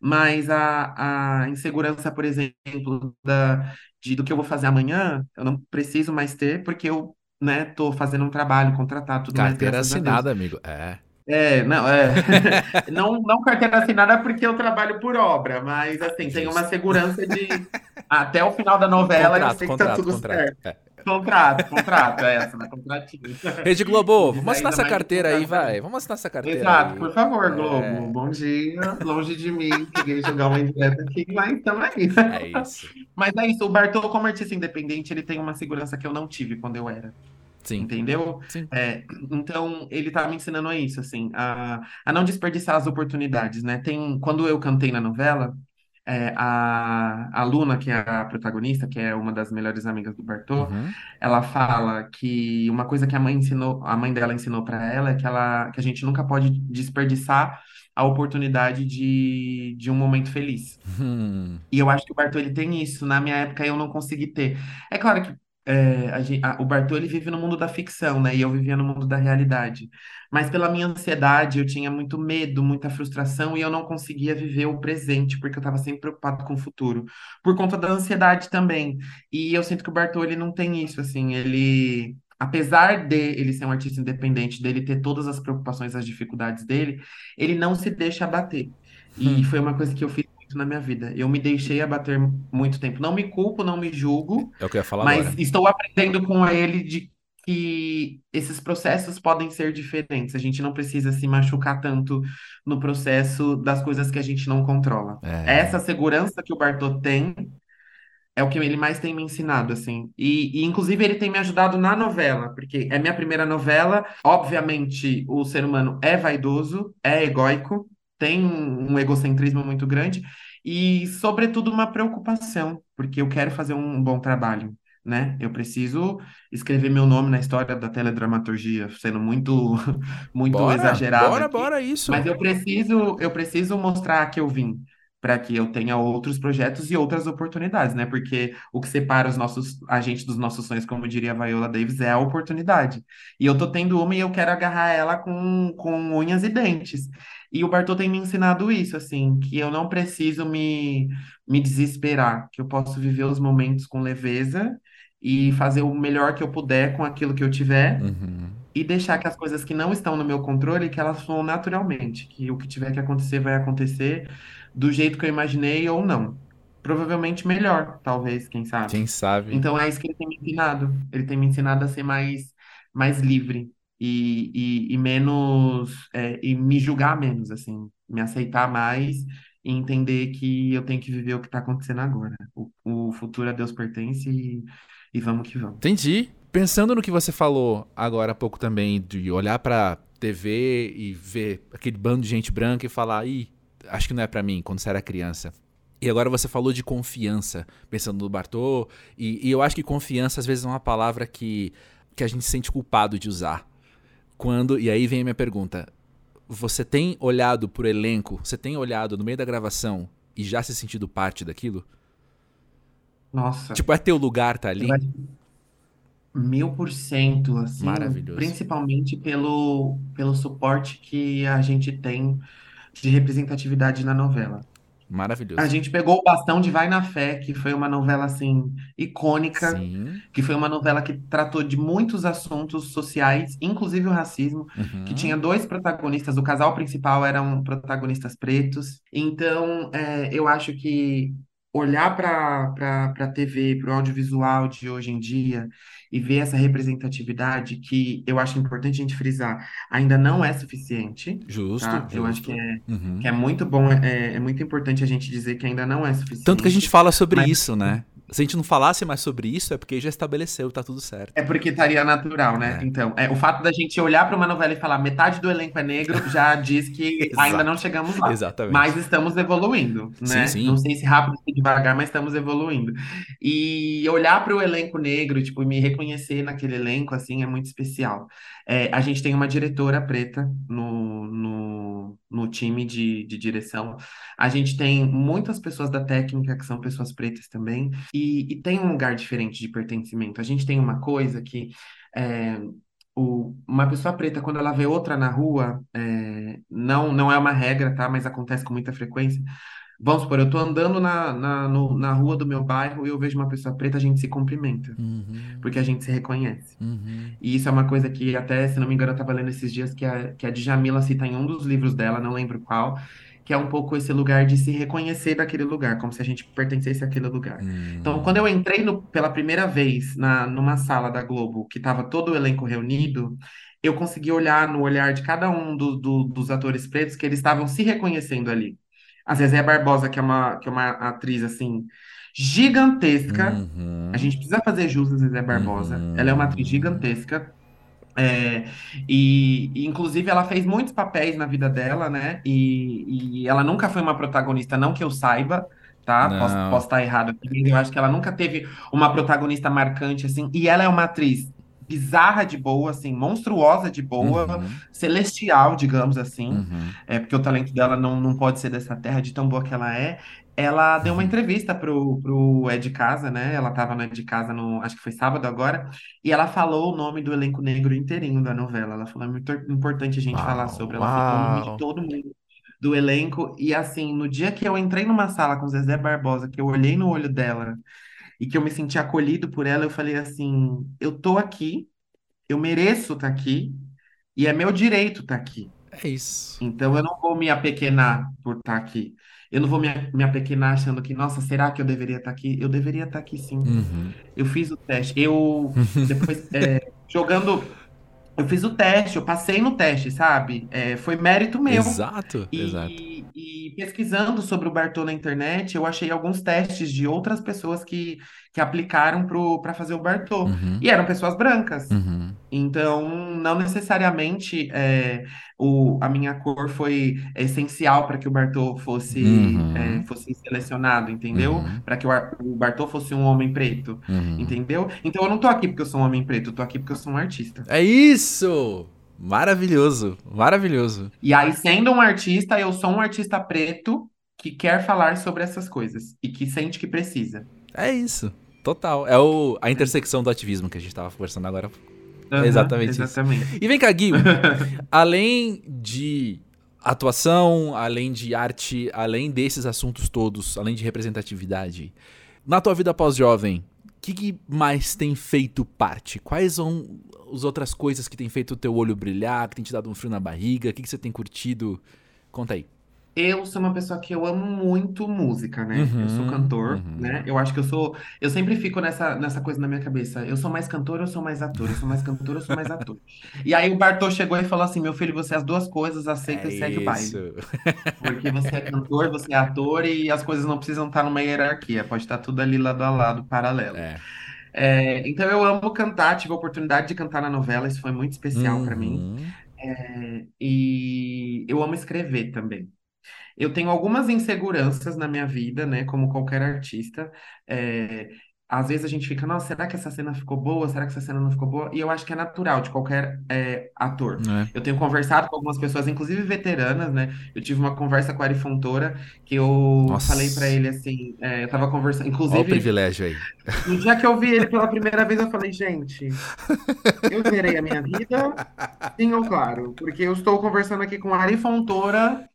Mas a, a insegurança, por exemplo, da, de, do que eu vou fazer amanhã, eu não preciso mais ter, porque eu, né, tô fazendo um trabalho contratado, tudo mais, Carteira graças a Deus. assinada, amigo. É. É, não, é. Não, não carteira assinada porque eu trabalho por obra, mas assim, tem uma segurança de até o final da novela eu Contrato, sei que tá contrato, tudo contrato. certo. É. Contrato, contrato, é essa, né? Contratinho. Rede Globo, vamos assinar essa carteira aí, vai. Vamos assinar essa carteira Exato, aí. por favor, Globo. É, Bom dia. Longe de mim, queria jogar uma indireta aqui, mas estamos aí. é isso. Mas é isso, o Bartô, como artista independente, ele tem uma segurança que eu não tive quando eu era, Sim, entendeu? sim. É, então, ele tá me ensinando a isso, assim, a, a não desperdiçar as oportunidades, né? Tem, quando eu cantei na novela, é, a, a Luna, que é a protagonista, que é uma das melhores amigas do Bartô, Uhum. ela fala que uma coisa que a mãe ensinou, a mãe dela ensinou para ela é que ela, que a gente nunca pode desperdiçar a oportunidade de, de um momento feliz. Hum. E eu acho que o Bartô ele tem isso. Na minha época eu não consegui ter. É claro que é, a gen- a- o Bartô ele vive no mundo da ficção, né? E eu vivia no mundo da realidade. Mas pela minha ansiedade, eu tinha muito medo, muita frustração e eu não conseguia viver o presente, porque eu estava sempre preocupado com o futuro. Por conta da ansiedade também. E eu sinto que o Bartô ele não tem isso, assim. Ele. Apesar de ele ser um artista independente, dele ter todas as preocupações, as dificuldades dele, ele não se deixa abater. E Hum. foi uma coisa que eu fiz muito na minha vida. Eu me deixei abater muito tempo. Não me culpo, não me julgo, É o que eu ia falar mas agora. estou aprendendo com ele de que esses processos podem ser diferentes. A gente não precisa se machucar tanto no processo das coisas que a gente não controla. É. Essa segurança que o Bartô tem é o que ele mais tem me ensinado, assim. E, e, inclusive, ele tem me ajudado na novela, porque é minha primeira novela. Obviamente, o ser humano é vaidoso, é egóico, tem um um egocentrismo muito grande e, sobretudo, uma preocupação, porque eu quero fazer um bom trabalho, né? Eu preciso escrever meu nome na história da teledramaturgia, sendo muito, muito Bora, exagerado bora, aqui. bora Mas isso. eu preciso, eu preciso mostrar que eu vim para que eu tenha outros projetos e outras oportunidades, né? Porque o que separa os nossos agentes dos nossos sonhos, como diria a Viola Davis, é a oportunidade. E eu tô tendo uma e eu quero agarrar ela com, com unhas e dentes. E o Bartô tem me ensinado isso, assim, que eu não preciso me, me desesperar, que eu posso viver os momentos com leveza e fazer o melhor que eu puder com aquilo que eu tiver Uhum. e deixar que as coisas que não estão no meu controle, que elas fluam naturalmente, que o que tiver que acontecer vai acontecer do jeito que eu imaginei ou não. Provavelmente melhor, talvez, quem sabe. Quem sabe? Então é isso que ele tem me ensinado. Ele tem me ensinado a ser mais, mais livre e, e, e menos é, e me julgar menos, assim, me aceitar mais e entender que eu tenho que viver o que está acontecendo agora. O, o futuro a Deus pertence e, e vamos que vamos. Entendi. Pensando no que você falou agora há pouco também, de olhar pra TV e ver aquele bando de gente branca e falar, ih, acho que não é pra mim, quando você era criança. E agora você falou de confiança, pensando no Bartô, e, e eu acho que confiança às vezes é uma palavra que, que a gente se sente culpado de usar. Quando, e aí vem a minha pergunta, você tem olhado pro elenco, você tem olhado no meio da gravação e já se sentido parte daquilo? Nossa. Tipo, é teu lugar tá ali? Mil por cento, assim, Maravilhoso. principalmente pelo, pelo suporte que a gente tem de representatividade na novela. A Maravilhoso. gente pegou o bastão de Vai na Fé, que foi uma novela assim icônica, Sim. que foi uma novela que tratou de muitos assuntos sociais, inclusive o racismo, que tinha Uhum. dois protagonistas, o casal principal eram protagonistas pretos. Então, é, eu acho que olhar para a TV, para o audiovisual de hoje em dia e ver essa representatividade, que eu acho importante a gente frisar, ainda não é suficiente, Justo, tá? Eu acho que justo. é Uhum. que é muito bom, é, é muito importante a gente dizer que ainda não é Tanto que a gente suficiente, fala sobre mas isso, né? Se a gente não falasse mais sobre isso, é porque já estabeleceu, tá tudo é certo. porque estaria natural, né? É, Então, é, o fato da gente olhar para uma novela e falar metade do elenco é negro já diz que ainda não chegamos lá. Mas Exatamente. estamos evoluindo, Sim, né? Não sim. sei se rápido ou devagar, mas estamos evoluindo. E olhar para o elenco negro, tipo, e me reconhecer naquele elenco, assim, é muito especial. É, a gente tem uma diretora preta no, no, no time de, de direção. A gente tem muitas pessoas da técnica que são pessoas pretas também. E, e tem um lugar diferente de pertencimento. A gente tem uma coisa que é, o- uma pessoa preta, quando ela vê outra na rua, é, não, não é uma regra, tá? Mas acontece com muita frequência. Vamos supor, eu tô andando na, na, no- na rua do meu bairro e eu vejo uma pessoa preta, a gente se cumprimenta, Uhum. porque a gente se reconhece. Uhum. E isso é uma coisa que até, se não me engano, eu estava lendo esses dias que a, que a Djamila cita em um dos livros dela, não lembro qual, que é um pouco esse lugar de se reconhecer daquele lugar, como se a gente pertencesse àquele lugar. Então, quando eu entrei no- pela primeira vez na, numa sala da Globo, que estava todo o elenco reunido, eu consegui olhar no olhar de cada um do- do- dos atores pretos que eles estavam se reconhecendo ali. A Zezé Barbosa, que é uma, que é uma atriz, assim, gigantesca, a Uhum. gente precisa fazer jus a Zezé Barbosa. Ela é uma atriz Uhum. gigantesca. É, e, e, inclusive, ela fez muitos papéis na vida dela, né? E, e ela nunca foi uma protagonista, não que eu saiba, tá? Posso, posso estar errado aqui, mas eu acho que ela nunca teve uma protagonista marcante, assim. E ela é uma atriz bizarra de boa, assim, monstruosa de boa, Uhum. celestial, digamos assim. Uhum. É, porque o talento dela não, não pode ser dessa terra, de tão boa que ela é. Ela deu uma Uhum. entrevista pro, pro É de Casa, né? Ela estava no É de Casa, no, acho que foi sábado agora. E ela falou o nome do elenco negro inteirinho da novela. Ela falou, é muito importante a gente falar Uau, sobre. Ela citou o nome de todo mundo do elenco. E assim, no dia que eu entrei numa sala com Zezé Barbosa, que eu olhei no olho dela e que eu me senti acolhido por ela, eu falei assim: eu tô aqui, eu mereço estar aqui e é meu direito estar aqui. É isso. Então eu não vou me apequenar por estar aqui. Eu não vou me, me apequenar achando que, nossa, será que eu deveria estar aqui? Eu deveria estar aqui sim. Uhum. Eu fiz o teste. Eu, depois, é, jogando, eu fiz o teste, eu passei no teste, sabe? É, foi mérito meu. Exato, exato. E, pesquisando sobre o Bartô na internet, eu achei alguns testes de outras pessoas que, que aplicaram para fazer o Bartô. Uhum. E eram pessoas brancas. Uhum. Então, não necessariamente é, o, a minha cor foi essencial para que o Bartô fosse, é, Uhum. fosse selecionado, entendeu? Uhum. Para que o, o Bartô fosse um homem preto, Uhum. entendeu? Então, eu não tô aqui porque eu sou um homem preto, eu tô aqui porque eu sou um artista. É isso! Maravilhoso, maravilhoso. E aí, sendo um artista, eu sou um artista preto que quer falar sobre essas coisas e que sente que precisa. É isso. Total. É o, a intersecção do ativismo que a gente tava conversando agora. É Aham, exatamente isso. exatamente. E vem cá, Gui. além de atuação, além de arte, além desses assuntos todos, além de representatividade, na tua vida pós-jovem, que, que mais tem feito parte? Quais são as outras coisas que tem feito o teu olho brilhar, que tem te dado um frio na barriga? O que, que você tem curtido? Conta aí. Eu sou uma pessoa que eu amo muito música, né? Eu sou Uhum, cantor, né? uhum. Eu acho que eu sou. Eu sempre fico nessa, nessa coisa na minha cabeça. Eu sou mais cantor, eu sou mais ator. Eu sou mais cantor, eu sou mais ator. E aí o Bartô chegou e falou assim: meu filho, você é as duas coisas, aceita É e segue o baile. Porque você é cantor, você é ator e as coisas não precisam estar numa hierarquia, pode estar tudo ali lado a lado, paralelo. É. É, então eu amo cantar, tive a oportunidade de cantar na novela, isso foi muito especial para mim. Uhum. É, e eu amo escrever também. Eu tenho algumas inseguranças na minha vida, né? Como qualquer artista. É, às vezes a gente fica, nossa, será que essa cena ficou boa? Será que essa cena não ficou boa? E eu acho que é natural de qualquer é, ator. É. Eu tenho conversado com algumas pessoas, inclusive veteranas, né? Eu tive uma conversa com a Ari Fontoura, que eu falei pra Nossa, ele assim, é, eu tava conversando, olha o inclusive, privilégio aí. no dia que eu vi ele pela primeira vez, eu falei, gente, eu zerei a minha vida, sim ou claro, porque eu estou conversando aqui com a Ari Fontoura,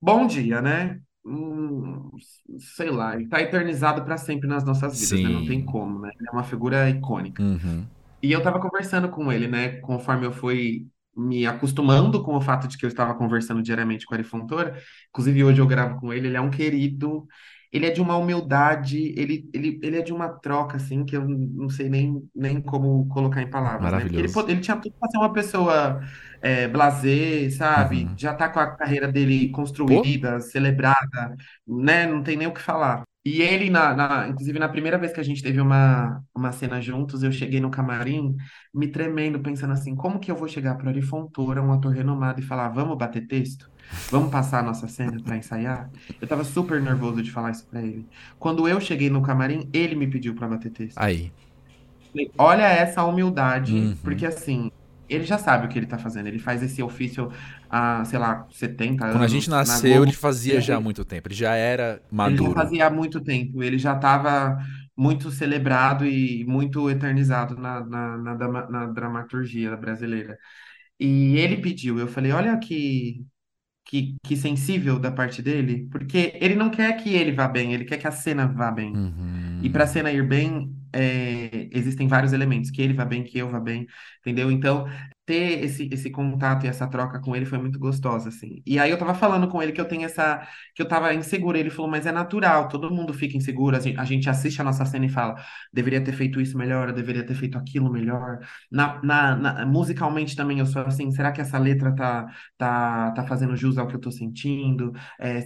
bom dia, né? Hum, sei lá, ele tá eternizado para sempre nas nossas vidas, né? Não tem Sim. como, né? Ele é uma figura icônica. Uhum. E eu tava conversando com ele, né? Conforme eu fui me acostumando com o fato de que eu estava conversando diariamente com a Ari Fontoura. Inclusive, hoje eu gravo com ele, ele é um querido, ele é de uma humildade, ele, ele, ele é de uma troca, assim, que eu não sei nem, nem como colocar em palavras, né? Porque ele, ele tinha tudo para ser uma pessoa é, blasé, sabe? Uhum. Já tá com a carreira dele Pô, construída, celebrada, né? Não tem nem o que falar. E ele, na, na- inclusive, na primeira vez que a gente teve uma, uma cena juntos, eu cheguei no camarim me tremendo, pensando assim, como que eu vou chegar para Ari Fontoura, um ator renomado, e falar, vamos bater texto? Vamos passar a nossa cena para ensaiar? Eu tava super nervoso de falar isso para ele. Quando eu cheguei no camarim, ele me pediu para bater texto. aí. Olha essa humildade, Uhum. porque assim, ele já sabe o que ele tá fazendo. Ele faz esse ofício há, sei lá, 70 Quando a gente anos na nasceu, ele fazia já há muito tempo. Ele já era Ele já maduro. fazia há muito tempo, ele já estava muito celebrado e muito eternizado na, na, na, na dramaturgia brasileira. E ele pediu, eu falei, olha que, que, que sensível da parte dele, porque ele não quer que ele vá bem, ele quer que a cena vá bem. E para a Uhum. cena ir bem, é, existem vários elementos, que ele vá bem, que eu vá bem, entendeu? Então, ter esse, esse contato e essa troca com ele foi muito gostosa, assim. E aí eu tava falando com ele que eu tenho essa, que eu tava insegura, ele falou, mas é natural, todo mundo fica inseguro, a gente, a gente assiste a nossa cena e fala, deveria ter feito isso melhor, eu deveria ter feito aquilo melhor. Na, na, na- musicalmente também eu sou assim, será que essa letra tá, tá, tá fazendo jus ao que eu tô sentindo? É,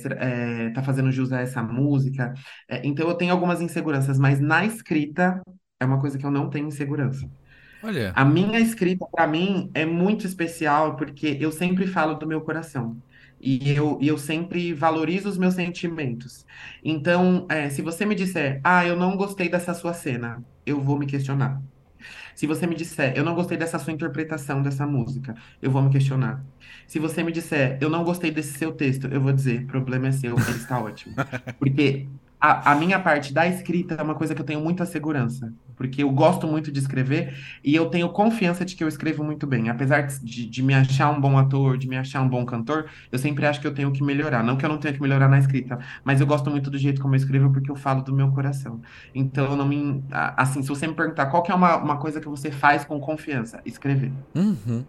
é, tá fazendo jus a essa música? É, então eu tenho algumas inseguranças, mas na escrita é uma coisa que eu não tenho insegurança. Olha, A minha escrita, para mim, é muito especial porque eu sempre falo do meu coração. E eu, eu sempre valorizo os meus sentimentos. Então, é, se você me disser, ah, eu não gostei dessa sua cena, eu vou me questionar. Se você me disser, eu não gostei dessa sua interpretação dessa música, eu vou me questionar. Se você me disser, eu não gostei desse seu texto, eu vou dizer, problema é seu, ele está ótimo. Porque a, a minha parte da escrita é uma coisa que eu tenho muita segurança. Porque eu gosto muito de escrever e eu tenho confiança de que eu escrevo muito bem. Apesar de, de me achar um bom ator, de me achar um bom cantor, eu sempre acho que eu tenho que melhorar. Não que eu não tenha que melhorar na escrita, mas eu gosto muito do jeito como eu escrevo porque eu falo do meu coração. Então, não me. Assim, se você me perguntar qual que é uma, uma coisa que você faz com confiança, escrever. uhum.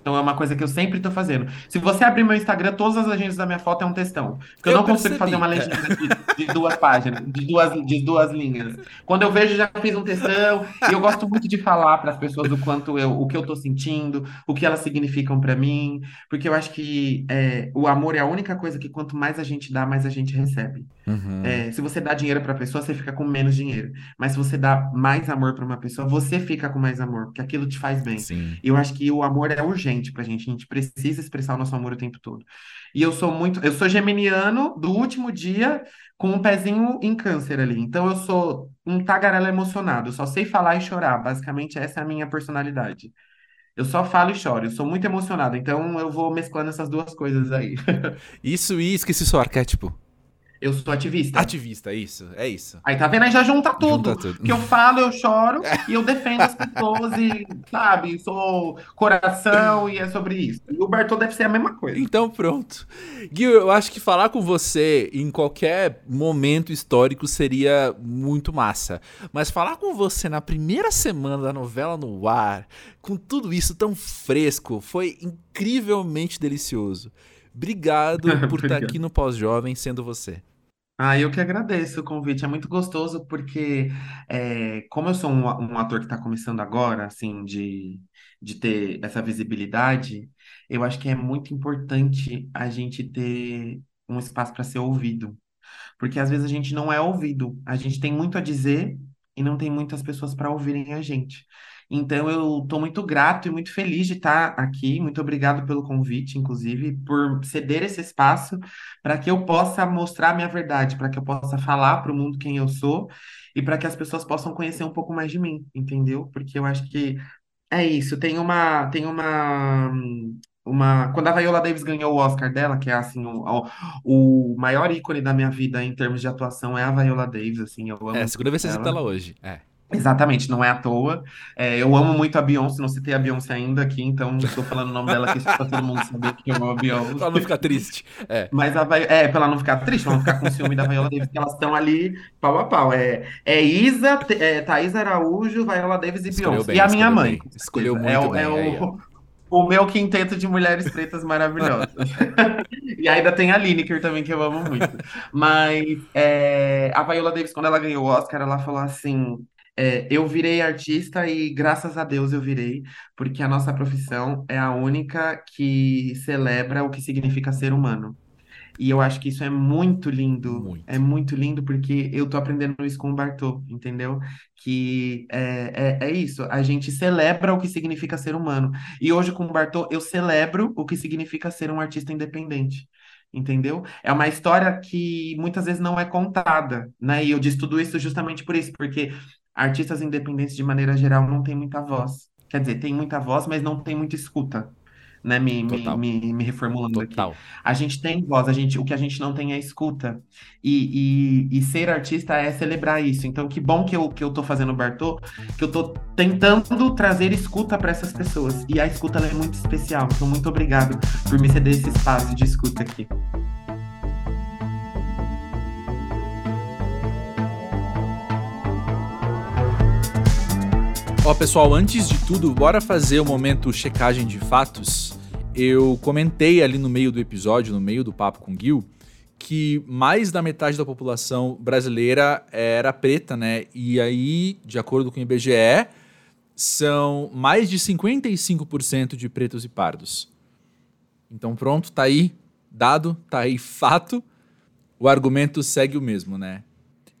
Então, é uma coisa que eu sempre estou fazendo. Se você abrir meu Instagram, todas as legendas da minha foto é um textão. Porque eu Eu não consigo fazer percebi. uma legenda de, de duas páginas, de duas, de duas linhas. Quando eu vejo, já fiz um textão. E eu gosto muito de falar para as pessoas o quanto eu, o que eu estou sentindo, o que elas significam para mim. Porque eu acho que é, o amor é a única coisa que quanto mais a gente dá, mais a gente recebe. Uhum. É, se você dá dinheiro para a pessoa, você fica com menos dinheiro. Mas se você dá mais amor para uma pessoa, você fica com mais amor, porque aquilo te faz bem. Sim. E eu acho que o amor é urgente pra gente. A gente precisa expressar o nosso amor o tempo todo. E eu sou muito, eu sou geminiano do último dia com um pezinho em câncer ali. Então eu sou um tagarela emocionado. Eu só sei falar e chorar. Basicamente essa é a minha personalidade. Eu só falo e choro. Eu sou muito emocionado. Então eu vou mesclando essas duas coisas aí. Isso e esqueci seu arquétipo. Eu sou ativista. Ativista, isso. É isso. Aí tá vendo? Aí já junta Junta tudo. tudo. Que eu falo, eu choro e eu defendo as pessoas e, sabe, sou coração e é sobre isso. E o Bertô deve ser a mesma coisa. Então pronto. Gui, eu acho que falar com você em qualquer momento histórico seria muito massa. Mas falar com você na primeira semana da novela no ar, com tudo isso tão fresco, foi incrivelmente delicioso. Obrigado por estar aqui no Pós-Jovem sendo você. Ah, eu que agradeço o convite. É muito gostoso porque, é, como eu sou um, um ator que está começando agora, assim, de, de ter essa visibilidade, eu acho que é muito importante a gente ter um espaço para ser ouvido. Porque às vezes a gente não é ouvido. A gente tem muito a dizer e não tem muitas pessoas para ouvirem a gente. Então eu estou muito grato e muito feliz de estar aqui. Muito obrigado pelo convite, inclusive, por ceder esse espaço para que eu possa mostrar a minha verdade, para que eu possa falar para o mundo quem eu sou e para que as pessoas possam conhecer um pouco mais de mim, entendeu? Porque eu acho que é isso. Tem uma, tem uma, uma. Quando a Viola Davis ganhou o Oscar dela, que é assim o, o maior ícone da minha vida em termos de atuação é a Viola Davis, assim, eu amo É, a segunda vez que você ela. cita ela hoje. É. Exatamente, não é à toa. É, eu amo muito a Beyoncé, não citei a Beyoncé ainda aqui, então estou falando o nome dela aqui só para todo mundo saber que eu amo a Beyoncé. Pra não ficar triste. É. Mas a é, pra ela não ficar triste, pra não ficar com ciúme da Viola Davis, que elas estão ali pau a pau. É, é Isa, é, Thaís Araújo, Viola Davis e Escolheu Beyoncé. bem, E a minha mãe. bem. Escolheu É, muito é bem, ó. o, o meu quinteto de mulheres pretas maravilhosas. E ainda tem a Lineker também, que eu amo muito. Mas é, a Viola Davis, quando ela ganhou o Oscar, ela falou assim: é, Eu virei artista e graças a Deus eu virei, porque a nossa profissão é a única que celebra o que significa ser humano. E eu acho que isso é muito lindo, Muito. é muito lindo porque eu tô aprendendo isso com o Bartô, entendeu? Que é, é, é isso, a gente celebra o que significa ser humano. E hoje com o Bartô eu celebro o que significa ser um artista independente, entendeu? É uma história que muitas vezes não é contada, né? E eu disse tudo isso justamente por isso, porque artistas independentes de maneira geral não têm muita voz. Quer dizer, tem muita voz, mas não tem muita escuta. Né, me, me, me, me reformulando aqui. Total. A gente tem voz, a gente, o que a gente não tem é escuta. E, e, e ser artista é celebrar isso. Então, que bom que eu, que eu tô fazendo o Bartô, que eu tô tentando trazer escuta para essas pessoas. E a escuta é muito especial. Então, muito obrigado por me ceder esse espaço de escuta aqui. Ó, pessoal, antes de tudo, bora fazer o momento checagem de fatos. Eu comentei ali no meio do episódio, no meio do papo com o Gil, que mais da metade da população brasileira era preta, né? E aí, de acordo com o IBGE, são mais de 55% de pretos e pardos. Então pronto, tá aí dado, tá aí fato. O argumento segue o mesmo, né?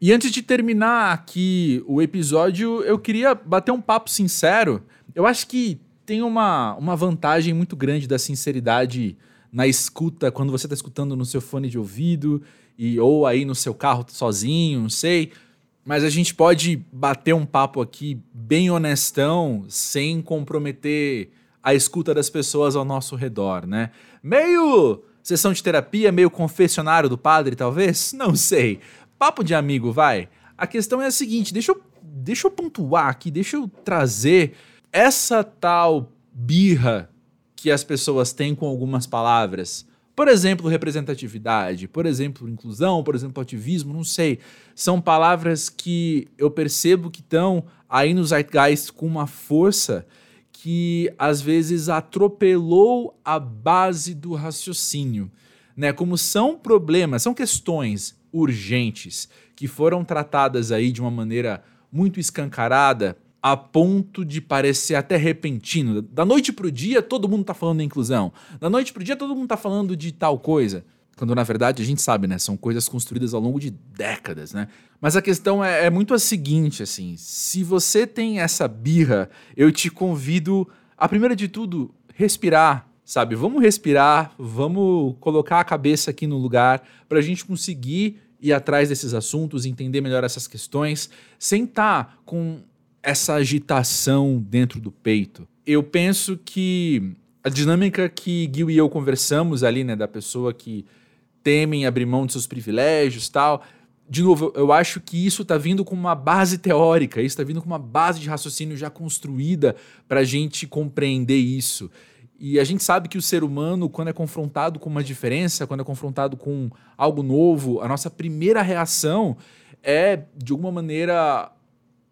E antes de terminar aqui o episódio, eu queria bater um papo sincero. Eu acho que tem uma, uma vantagem muito grande da sinceridade na escuta, quando você está escutando no seu fone de ouvido, e ou aí no seu carro sozinho, não sei. Mas a gente pode bater um papo aqui bem honestão, sem comprometer a escuta das pessoas ao nosso redor, né? Meio sessão de terapia, meio confessionário do padre, talvez? Não sei. Papo de amigo, vai. A questão é a seguinte, deixa eu, deixa eu pontuar aqui, deixa eu trazer essa tal birra que as pessoas têm com algumas palavras. Por exemplo, representatividade, por exemplo, inclusão, por exemplo, ativismo, não sei. São palavras que eu percebo que estão aí no Zeitgeist com uma força que às vezes atropelou a base do raciocínio. Né? Como são problemas, são questões urgentes que foram tratadas aí de uma maneira muito escancarada a ponto de parecer até repentino. Da noite pro dia, todo mundo tá falando da inclusão. Da noite pro dia, todo mundo tá falando de tal coisa. Quando na verdade a gente sabe, né? São coisas construídas ao longo de décadas, né? Mas a questão é, é muito a seguinte, assim. Se você tem essa birra, eu te convido a, primeiro de tudo, respirar, sabe? Vamos respirar, vamos colocar a cabeça aqui no lugar pra gente conseguir ir atrás desses assuntos, entender melhor essas questões, sem estar tá com essa agitação dentro do peito. Eu penso que a dinâmica que Gil e eu conversamos ali, né, da pessoa que temem abrir mão de seus privilégios tal. De novo, eu acho que isso está vindo com uma base teórica, isso está vindo com uma base de raciocínio já construída para a gente compreender isso. E a gente sabe que o ser humano, quando é confrontado com uma diferença, quando é confrontado com algo novo, a nossa primeira reação é, de alguma maneira,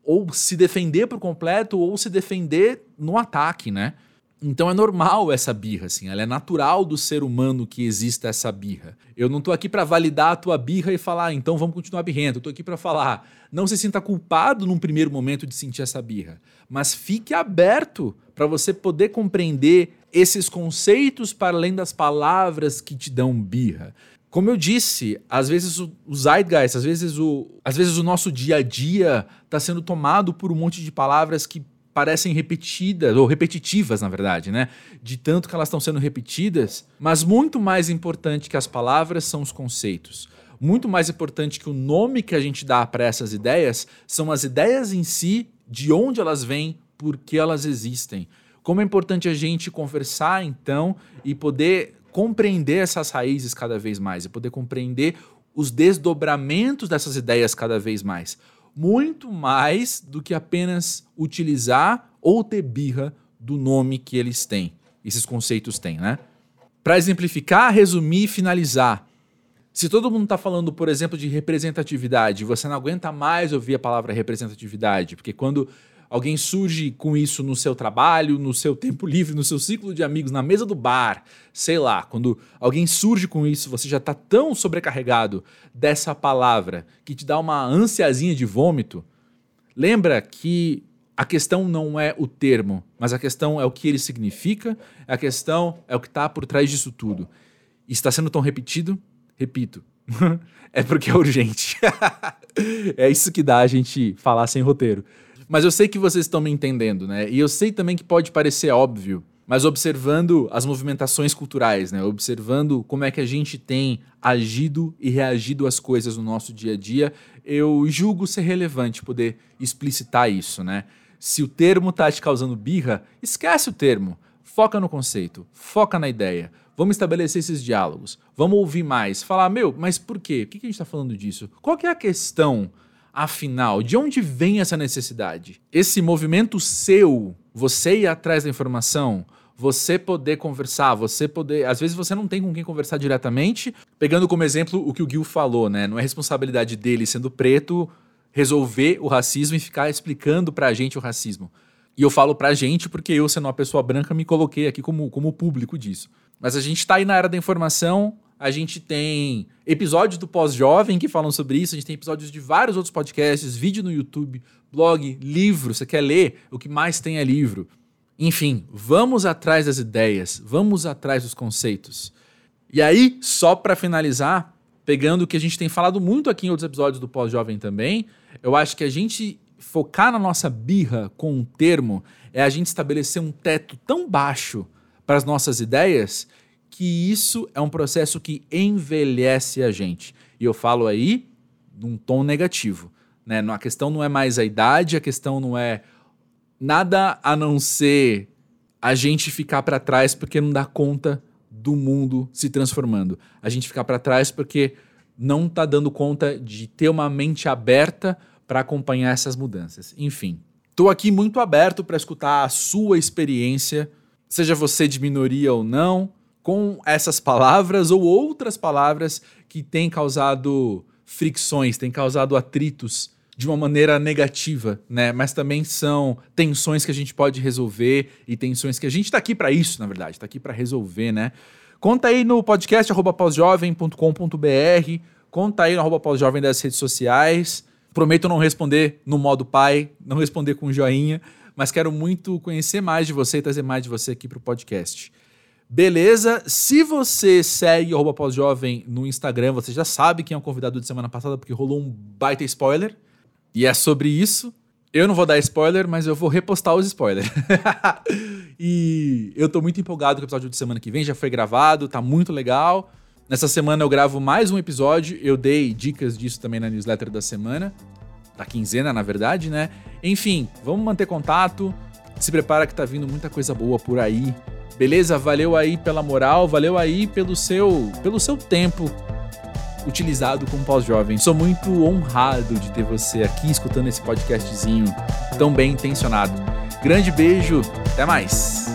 ou se defender por completo ou se defender no ataque, né? Então é normal essa birra, assim, ela é natural do ser humano que exista essa birra. Eu não tô aqui para validar a tua birra e falar, ah, então vamos continuar birrento. Eu tô aqui para falar, não se sinta culpado num primeiro momento de sentir essa birra, mas fique aberto para você poder compreender esses conceitos para além das palavras que te dão birra. Como eu disse, às vezes o, zeitgeist, às vezes o, às vezes o nosso dia a dia está sendo tomado por um monte de palavras que parecem repetidas, ou repetitivas, na verdade, né? De tanto que elas estão sendo repetidas, mas muito mais importante que as palavras são os conceitos. Muito mais importante que o nome que a gente dá para essas ideias são as ideias em si, de onde elas vêm, por que elas existem. Como é importante a gente conversar, então, e poder compreender essas raízes cada vez mais, e poder compreender os desdobramentos dessas ideias cada vez mais muito mais do que apenas utilizar ou ter birra do nome que eles têm, esses conceitos têm, né? Para exemplificar, resumir e finalizar. Se todo mundo está falando, por exemplo, de representatividade, você não aguenta mais ouvir a palavra representatividade, porque quando alguém surge com isso no seu trabalho, no seu tempo livre, no seu ciclo de amigos, na mesa do bar, sei lá, quando alguém surge com isso, você já está tão sobrecarregado dessa palavra que te dá uma ansiazinha de vômito. Lembra que a questão não é o termo, mas a questão é o que ele significa, a questão é o que está por trás disso tudo. E está sendo tão repetido? Repito. é porque é urgente. é isso que dá a gente falar sem roteiro. Mas eu sei que vocês estão me entendendo, né? E eu sei também que pode parecer óbvio, mas observando as movimentações culturais, né? Observando como é que a gente tem agido e reagido às coisas no nosso dia a dia, eu julgo ser relevante poder explicitar isso, né? Se o termo tá te causando birra, esquece o termo. Foca no conceito, foca na ideia. Vamos estabelecer esses diálogos. Vamos ouvir mais. Falar, meu, mas por quê? Por que a gente está falando disso? Qual que é a questão? Afinal, de onde vem essa necessidade? Esse movimento seu, você ir atrás da informação, você poder conversar, você poder. Às vezes você não tem com quem conversar diretamente. Pegando como exemplo o que o Gil falou, né? Não é responsabilidade dele, sendo preto, resolver o racismo e ficar explicando pra gente o racismo. E eu falo pra gente porque eu, sendo uma pessoa branca, me coloquei aqui como, como público disso. Mas a gente tá aí na era da informação, a gente tem episódios do Pós-Jovem que falam sobre isso, a gente tem episódios de vários outros podcasts, vídeo no YouTube, blog, livro. Você quer ler? O que mais tem é livro. Enfim, vamos atrás das ideias, vamos atrás dos conceitos. E aí, só para finalizar, pegando o que a gente tem falado muito aqui em outros episódios do Pós-Jovem também, eu acho que a gente focar na nossa birra com um termo é a gente estabelecer um teto tão baixo para as nossas ideias que isso é um processo que envelhece a gente. E eu falo aí num tom negativo. Né? A questão não é mais a idade, a questão não é nada a não ser a gente ficar para trás porque não dá conta do mundo se transformando. A gente ficar para trás porque não está dando conta de ter uma mente aberta para acompanhar essas mudanças. Enfim, estou aqui muito aberto para escutar a sua experiência, seja você de minoria ou não, com essas palavras ou outras palavras que têm causado fricções, têm causado atritos de uma maneira negativa, né? Mas também são tensões que a gente pode resolver e tensões que a gente está aqui para isso, na verdade, está aqui para resolver, né? Conta aí no podcast pausjovem.com.br, conta aí no pausjovem das redes sociais. Prometo não responder no modo pai, não responder com joinha, mas quero muito conhecer mais de você e trazer mais de você aqui para o podcast. Beleza? Se você segue o Pós-Jovem no Instagram, você já sabe quem é o convidado de semana passada, porque rolou um baita spoiler. E é sobre isso. Eu não vou dar spoiler, mas eu vou repostar os spoilers. e eu tô muito empolgado com o episódio de semana que vem, já foi gravado, tá muito legal. Nessa semana eu gravo mais um episódio, eu dei dicas disso também na newsletter da semana, da quinzena, na verdade, né? Enfim, vamos manter contato. Se prepara que tá vindo muita coisa boa por aí. Beleza? Valeu aí pela moral, valeu aí pelo seu, pelo seu tempo utilizado como pós-jovem. Sou muito honrado de ter você aqui escutando esse podcastzinho tão bem intencionado. Grande beijo, até mais.